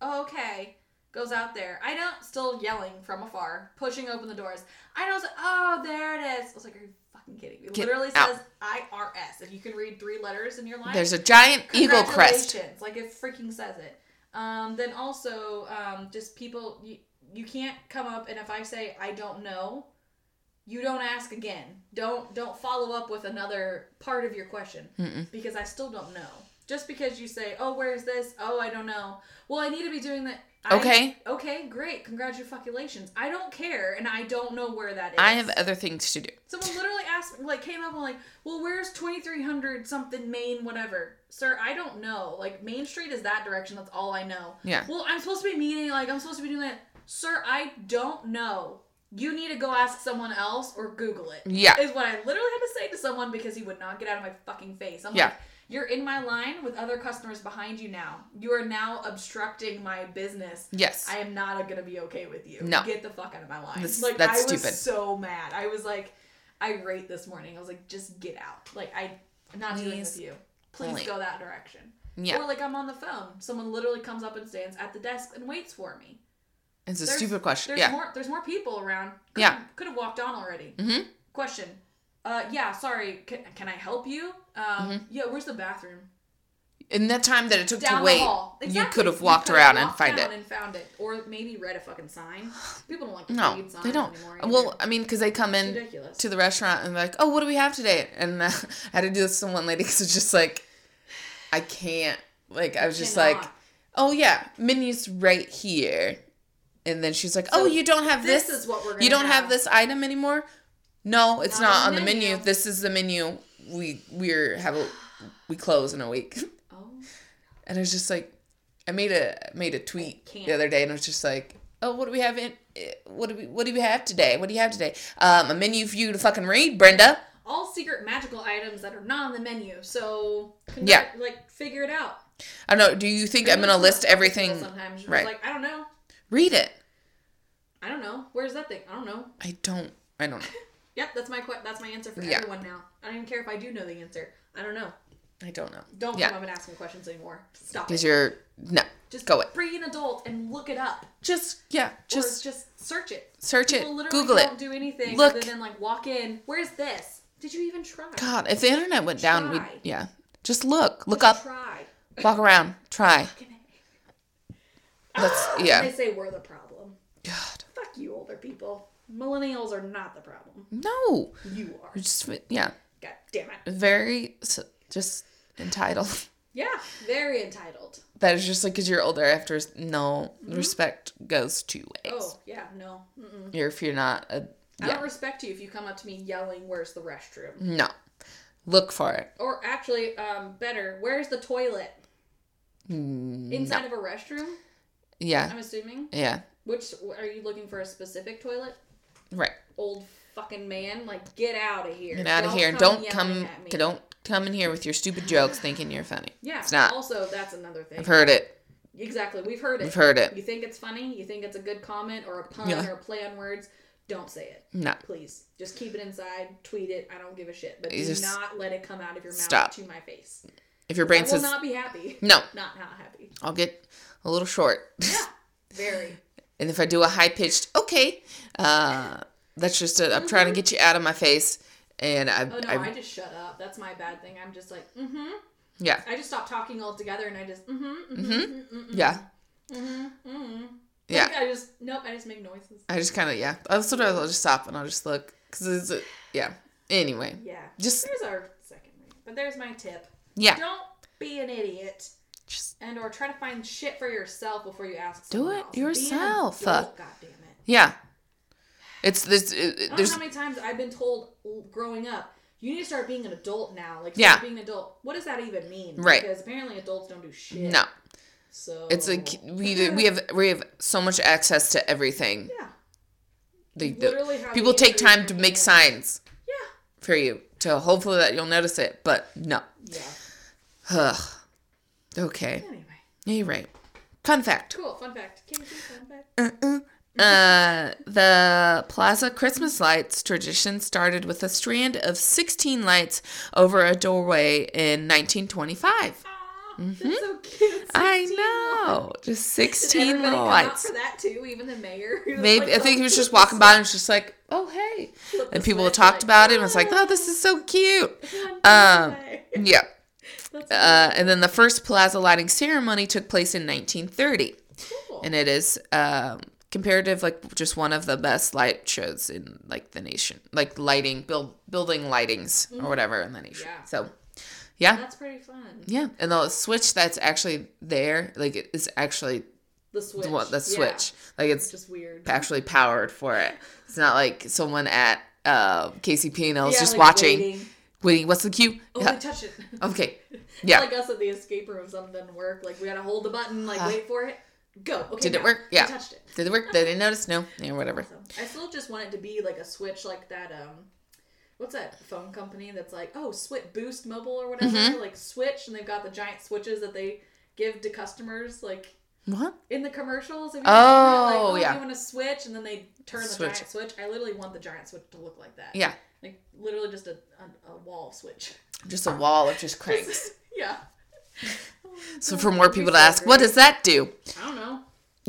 Oh, okay. Goes out there. I don't. Still yelling from afar, pushing open the doors. I don't. Oh, there it is. I was like, are you fucking kidding me? It Get literally out. says IRS. If you can read three letters in your life, There's a giant eagle crest. Like it freaking says it. Um, then also, um, just people you, you can't come up and if I say I don't know, you don't ask again. Don't don't follow up with another part of your question Mm-mm. because I still don't know. Just because you say, "Oh, where's this?" "Oh, I don't know." Well, I need to be doing that. I- Okay. Okay, great. Congratulations. I don't care and I don't know where that is. I have other things to do. Someone literally asked me, like, came up and like, well, where's 2300 something Main, whatever? Sir, I don't know. Like, Main Street is that direction. That's all I know. Yeah. Well, I'm supposed to be meeting, like, I'm supposed to be doing that. Sir, I don't know. You need to go ask someone else or Google it. Yeah. Is what I literally had to say to someone because he would not get out of my fucking face. I'm Yeah. like, you're in my line with other customers behind you now. You are now obstructing my business. Yes. I am not gonna be okay with you. No. Get the fuck out of my line. This- like that's I was stupid. so mad. I was like irate this morning. I was like, just get out. Like I I'm not dealing Please. with you. Please Please. go that direction. yeah. Or like I'm on the phone. Someone literally comes up and stands at the desk and waits for me. It's a There's- stupid question. There's Yeah. more there's more people around. Could Yeah. Could have walked on already. Mm-hmm. Question. Uh yeah, sorry. Can, can I help you? Um Mm-hmm. yeah, where's the bathroom? In that time that it took down to wait, hall. you could have walked around and find it. and found it, or maybe read a fucking sign. People don't like to No, read signs they don't. anymore. Well, I mean, because they come in ridiculous. to the restaurant and they're like, "Oh, what do we have today?" And uh, I had to do this to one lady because it's just like, I can't. Like, I was just like, "Oh yeah, menu's right here," and then she's like, "Oh, So you don't have this. this is what we're gonna You don't have. have. this item anymore." No, it's Not not, on the menu. menu. This is the menu. We we're have a we close in a week. oh, And I was just like, I made a made a tweet the other day, and I was just like, oh, what do we have in? What do we What do we have today? What do you have today? Um, a menu for you to fucking read, Brenda. all secret magical items that are not on the menu. So conduct, Yeah. like figure it out. I don't know. Do you think I'm gonna list everything? Sometimes right. like I don't know. Read it. I don't know. Where's that thing? I don't know. I don't. I don't know. Yep, that's my que- that's my answer for Yeah. everyone now. I don't even care if I do know the answer. I don't know. I don't know. Don't Yeah. come up and ask me questions anymore. Stop Because you're no. Just go it. Be an adult and look it up. Just yeah. Just Just just search it. search it. People literally Google don't it. do anything Look. other than like walk in. Where's this? Did you even try? God, if the internet went down, we yeah. Just look. Look Just up. Try. Walk around. Try. That's yeah. They say we're the problem. God. Fuck you, older people. Millennials are not the problem. No. You are. Just yeah. God damn it. Very just entitled. Yeah, very entitled. That is just like because you're older. After no respect goes two ways. Oh yeah, no. Mm-mm. You're if you're not a I yeah don't respect you if you come up to me yelling, "Where's the restroom?" no. Look for it. Or actually, um, better, where's the toilet? Mm, Inside of a restroom? Yeah, I'm assuming. yeah, Which are you looking for a specific toilet? right. Old fucking man, like get out of here. Get out of here. Don't come. at me. Don't come in here with your stupid jokes, thinking you're funny. Yeah. it's not. Also, that's another thing. I've heard it. Exactly. We've heard it. We've heard it. You think it's funny? You think it's a good comment or a pun Yeah. or a play on words? Don't say it. No. Please. Just keep it inside. Tweet it. I don't give a shit. But You do just- not let it come out of your mouth Stop. to my face. If your brain says I will not be happy. no, Not not happy. I'll get a little short. Yeah. Very. and if I do a high pitched okay, uh, that's just a, I'm trying to get you out of my face. And I, Oh no, I, I, just shut up. That's my bad thing. I'm just like, mm-hmm. yeah, I just stop talking altogether and I just, mm-hmm, mm-hmm, mm-hmm, mm-hmm, yeah, mm-hmm, mm-hmm. yeah. Like, I just, nope, I just make noises. I just kind of yeah. I'll sometimes I'll just stop and I'll just look because it's a, yeah. Anyway, Yeah. Just- there's our second. But there's my tip. yeah, Don't be an idiot. Just And or try to find shit for yourself before you ask Do it else. Yourself. adult, God damn it. yeah. It's this. It, I don't know there's how many times I've been told growing up, you need to start being an adult now. Like, start Yeah. being an adult. What does that even mean? Right. Because apparently adults don't do shit. No, So it's like we we have we have so much access to everything. yeah, literally have people take time to make signs yeah, for you to hopefully that you'll notice it, but no. yeah. Ugh. Okay. Anyway, Yeah, you're right. Fun fact. cool. Fun fact. Casey, fun fact. Uh, the Plaza Christmas lights tradition started with a strand of 16 lights over a doorway in 1925. Aw, that's so cute. I 16 know, just 16 little lights. for that too? Even the mayor. Maybe like, I think he "Oh, was just walking by and was just like, "Oh hey," and people talked like, about it and was like, "Oh, this is so cute." Um, yeah. Uh, and then the first plaza lighting ceremony took place in 1930. cool. and it is um, comparative like just one of the best light shows in like the nation like lighting build building lightings or whatever in the nation Yeah. so yeah That's pretty fun. yeah and the switch that's actually there like it is actually The switch. the Yeah. switch like it's Just weird. actually powered for it it's not like someone at uh kcp and is Yeah, just like watching waiting. Waiting what's the cue Oh, yeah touch it. okay yeah like us at the escape room, something doesn't work, like we gotta hold the button, like Uh, wait for it, go. Okay, did it now. work? We Yeah. touched it. did it work They did they notice no yeah whatever. I still just want it to be like a switch, like that. Um, what's that phone company that's like, oh, Switch Boost Mobile or whatever, Mm-hmm. like Switch, and they've got the giant switches that they give to customers, like what in the commercials. Have you Oh, seen that? like, yeah. You want to switch, and then they turn the Switch. giant switch. I literally want the giant switch to look like that. yeah Like literally just a, a, a wall switch. just a wall of just cranks yeah. So for more people to ask, what does that do? I don't know.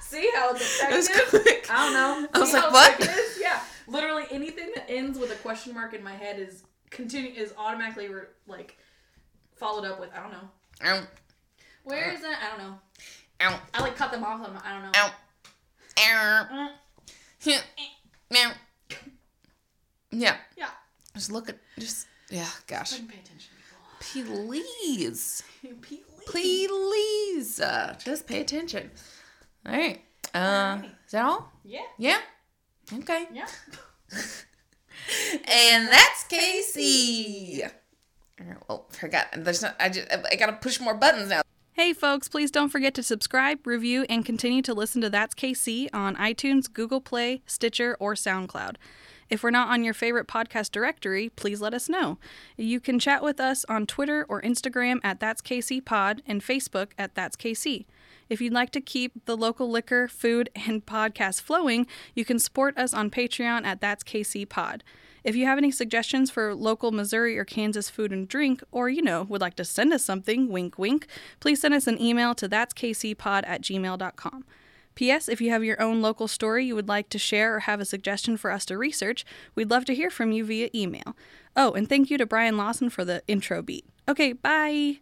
See how it's effective? quick. I don't know. I was See like, what? it? Yeah. Literally anything that ends with a question mark in my head is continue is automatically re- like followed up with I don't know. Ow, Where is that? I don't know. ow, I like cut them off. I'm, I don't know. ow, ow. Mm. Meow. Yeah. Yeah. Just look at just yeah. Gosh. Fucking pay attention, people. Please, Please. please, uh, just pay attention. All right. Uh, Alright. is that all? Yeah. Yeah. Okay. Yeah. And that's Casey. Oh, well, forgot. There's not. I just. I gotta push more buttons now. Hey folks, please don't forget to subscribe, review, and continue to listen to That's KC on iTunes, Google Play, Stitcher, or SoundCloud. If we're not on your favorite podcast directory, please let us know. You can chat with us on Twitter or Instagram at That's KC Pod and Facebook at That's KC. If you'd like to keep the local liquor, food, and podcast flowing, you can support us on Patreon at That's KC Pod. If you have any suggestions for local Missouri or Kansas food and drink, or you know, would like to send us something, wink wink, please send us an email to that'skcpod at gmail.com. P.S. If you have your own local story you would like to share or have a suggestion for us to research, we'd love to hear from you via email. Oh, and thank you to Brian Lawson for the intro beat. Okay, bye!